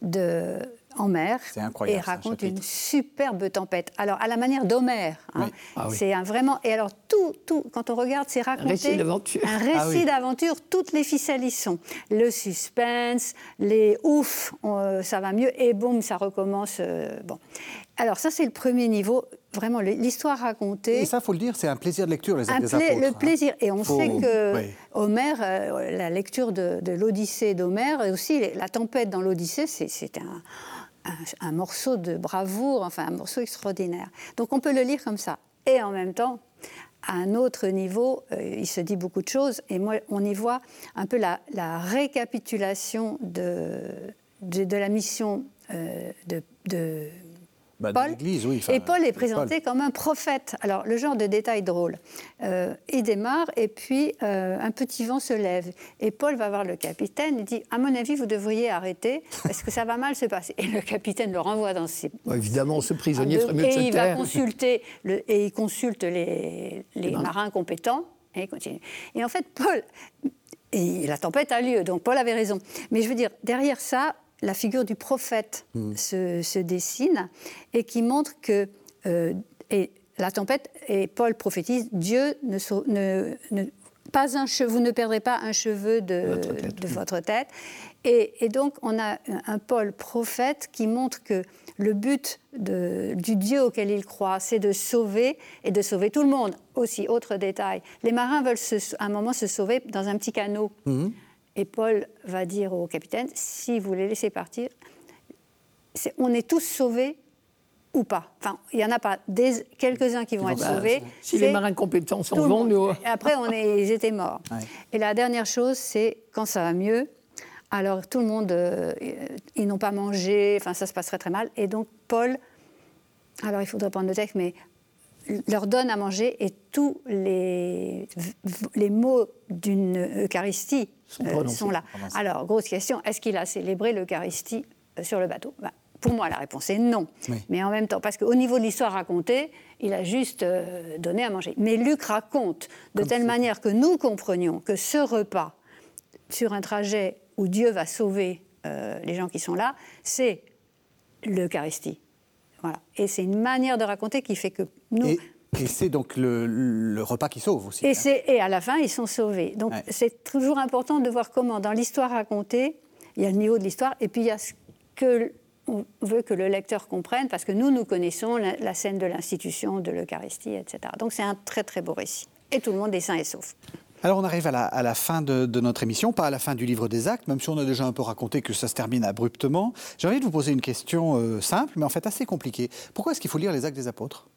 de, en mer et raconte une superbe tempête. Alors à la manière d'Homère, hein, ah c'est un vraiment et alors tout, tout quand on regarde, c'est raconté un récit d'aventure, un récit ah d'aventure, toutes les ficelles y sont, le suspense, les ouf, euh, ça va mieux et boum, ça recommence. Euh, bon, alors ça c'est le premier niveau. Vraiment, l'histoire racontée. Et ça, faut le dire, c'est un plaisir de lecture, les des Le hein. plaisir. Et on sait que Homère, euh, la lecture de, de l'Odyssée d'Homère, et aussi la tempête dans l'Odyssée, c'est un, un, morceau de bravoure, enfin un morceau extraordinaire. Donc on peut le lire comme ça. Et en même temps, à un autre niveau, euh, il se dit beaucoup de choses. Et moi, on y voit un peu la, récapitulation de, de, la mission euh, de, bah, Paul. et Paul est présenté comme un prophète. Alors, le genre de détail drôle. Euh, il démarre et puis euh, un petit vent se lève. Et Paul va voir le capitaine et dit À mon avis, vous devriez arrêter parce que ça va mal se passer. Et le capitaine le renvoie dans ses. évidemment, ce prisonnier ferait mieux de se il va consulter le, Et il consulte les, les marins compétents. Et il continue. Et en fait, Paul. Et la tempête a lieu, donc Paul avait raison. Mais je veux dire, derrière ça, la figure du prophète hmm. se, dessine et qui montre que euh, et la tempête, et Paul prophétise, Dieu ne, ne, pas un cheveu, vous ne perdrez pas un cheveu de, votre tête. Et, donc on a un, Paul prophète qui montre que le but du Dieu auquel il croit, c'est de sauver et de sauver tout le monde. Aussi, autre détail, les marins veulent à un moment se sauver dans un petit canot. Hmm. Et Paul va dire au capitaine, si vous les laissez partir, on est tous sauvés ou pas. Enfin, il n'y en a pas quelques-uns qui vont être sauvés. Si les marins compétents s'en vont, nous... après, on est, ils étaient morts. Et la dernière chose, c'est quand ça va mieux, alors tout le monde, euh, ils n'ont pas mangé, enfin ça se passerait très mal. Et donc Paul, alors il faudrait prendre le texte, mais leur donne à manger et tous les, les mots d'une Eucharistie euh, sont, là. Alors, grosse question, est-ce qu'il a célébré l'Eucharistie euh, sur le bateau? Ben, Pour moi, la réponse est non. Mais en même temps, parce qu'au niveau de l'histoire racontée, il a juste euh, donné à manger. Mais Luc raconte de telle manière que nous comprenions que ce repas, sur un trajet où Dieu va sauver les gens qui sont là, c'est l'Eucharistie. Voilà. Et c'est une manière de raconter qui fait que nous... Et c'est donc le, repas qui sauve aussi. Et, hein. et, à la fin, ils sont sauvés. Donc c'est toujours important de voir comment, dans l'histoire racontée, il y a le niveau de l'histoire, et puis il y a ce que on veut que le lecteur comprenne, parce que nous, nous connaissons la, scène de l'institution, de l'Eucharistie, etc. Donc c'est un très très beau récit. Et tout le monde est sain et sauf. Alors on arrive à la, fin de, notre émission, pas à la fin du livre des actes, même si on a déjà un peu raconté que ça se termine abruptement. J'ai envie de vous poser une question euh, simple, mais en fait assez compliquée. Pourquoi est-ce qu'il faut lire les actes des apôtres?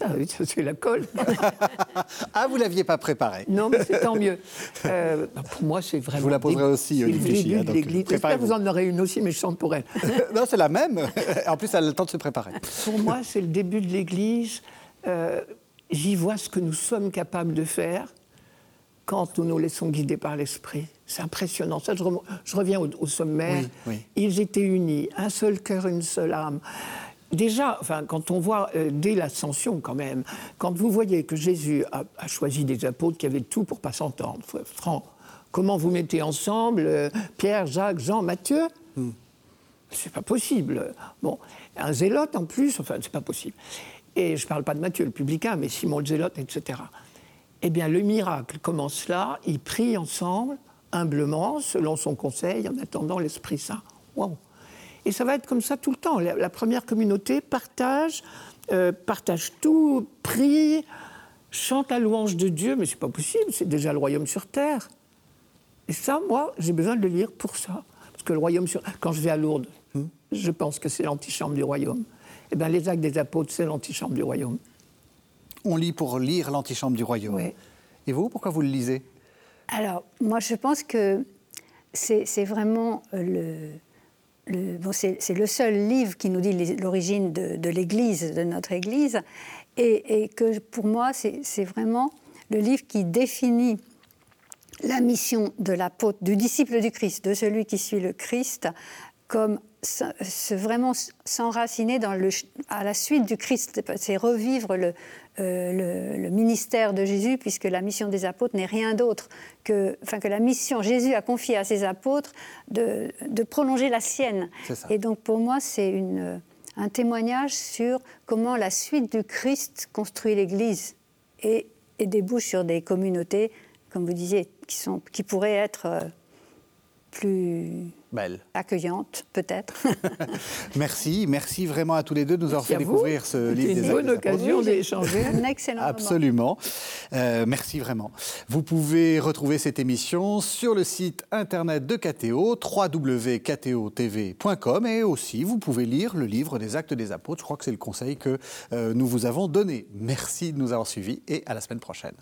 Ah oui, c'est la colle. ah, vous ne l'aviez pas préparé Non, mais c'est tant mieux. Euh, bah, pour moi, c'est vraiment. Je vous la poserai aussi, Olivier hein. J'espère que vous en aurez une aussi, mais je chante pour elle. non, c'est la même. En plus, elle a le temps de se préparer. Pour moi, c'est le début de l'église. Euh, j'y vois ce que nous sommes capables de faire quand nous nous laissons guider par l'Esprit. C'est impressionnant. Ça, je, reviens au, sommaire. Ils étaient unis, un seul cœur, une seule âme. Déjà, enfin, quand on voit euh, dès l'ascension quand même, quand vous voyez que Jésus a, choisi des apôtres qui avaient tout pour pas s'entendre, franc, comment vous mettez ensemble euh, Pierre, Jacques, Jean, Matthieu? Hmm. C'est pas possible. Bon, un zélote en plus, enfin, c'est pas possible. Et je ne parle pas de Matthieu, le publicain, mais Simon le zélote, etc. Eh bien, le miracle commence là. Ils prient ensemble, humblement, selon son conseil, en attendant l'Esprit Saint. Waouh et ça va être comme ça tout le temps. La, première communauté partage, euh, partage tout, prie, chante la louange de Dieu, mais c'est pas possible, c'est déjà le royaume sur terre. Et ça, moi, j'ai besoin de le lire pour ça. Parce que le royaume sur quand je vais à Lourdes, hmm. je pense que c'est l'antichambre du royaume. Eh bien, les actes des apôtres, c'est l'antichambre du royaume. On lit pour lire l'antichambre du royaume. Oui. Et vous, pourquoi vous le lisez? Alors, moi, je pense que c'est vraiment le, c'est le seul livre qui nous dit l'origine de, l'Église, de notre Église, et, que pour moi, c'est vraiment le livre qui définit la mission de l'apôtre, du disciple du Christ, de celui qui suit le Christ, comme vraiment s'enraciner à la suite du Christ. C'est revivre le, euh, le, ministère de Jésus, puisque la mission des apôtres n'est rien d'autre que, enfin, que la mission, Jésus a confié à ses apôtres de, prolonger la sienne. Et donc pour moi, c'est un témoignage sur comment la suite du Christ construit l'Église et, et, débouche sur des communautés, comme vous disiez, qui, sont, qui pourraient être euh, plus Belle. accueillante, peut-être. merci, merci vraiment à tous les deux de nous avoir fait découvrir ce livre. C'est une bonne occasion d'échanger. Un excellent Absolument. Euh, merci vraiment. Vous pouvez retrouver cette émission sur le site internet de KTO, www.ktotv.com et aussi vous pouvez lire le livre des actes des apôtres. Je crois que c'est le conseil que euh, nous vous avons donné. Merci de nous avoir suivis et à la semaine prochaine.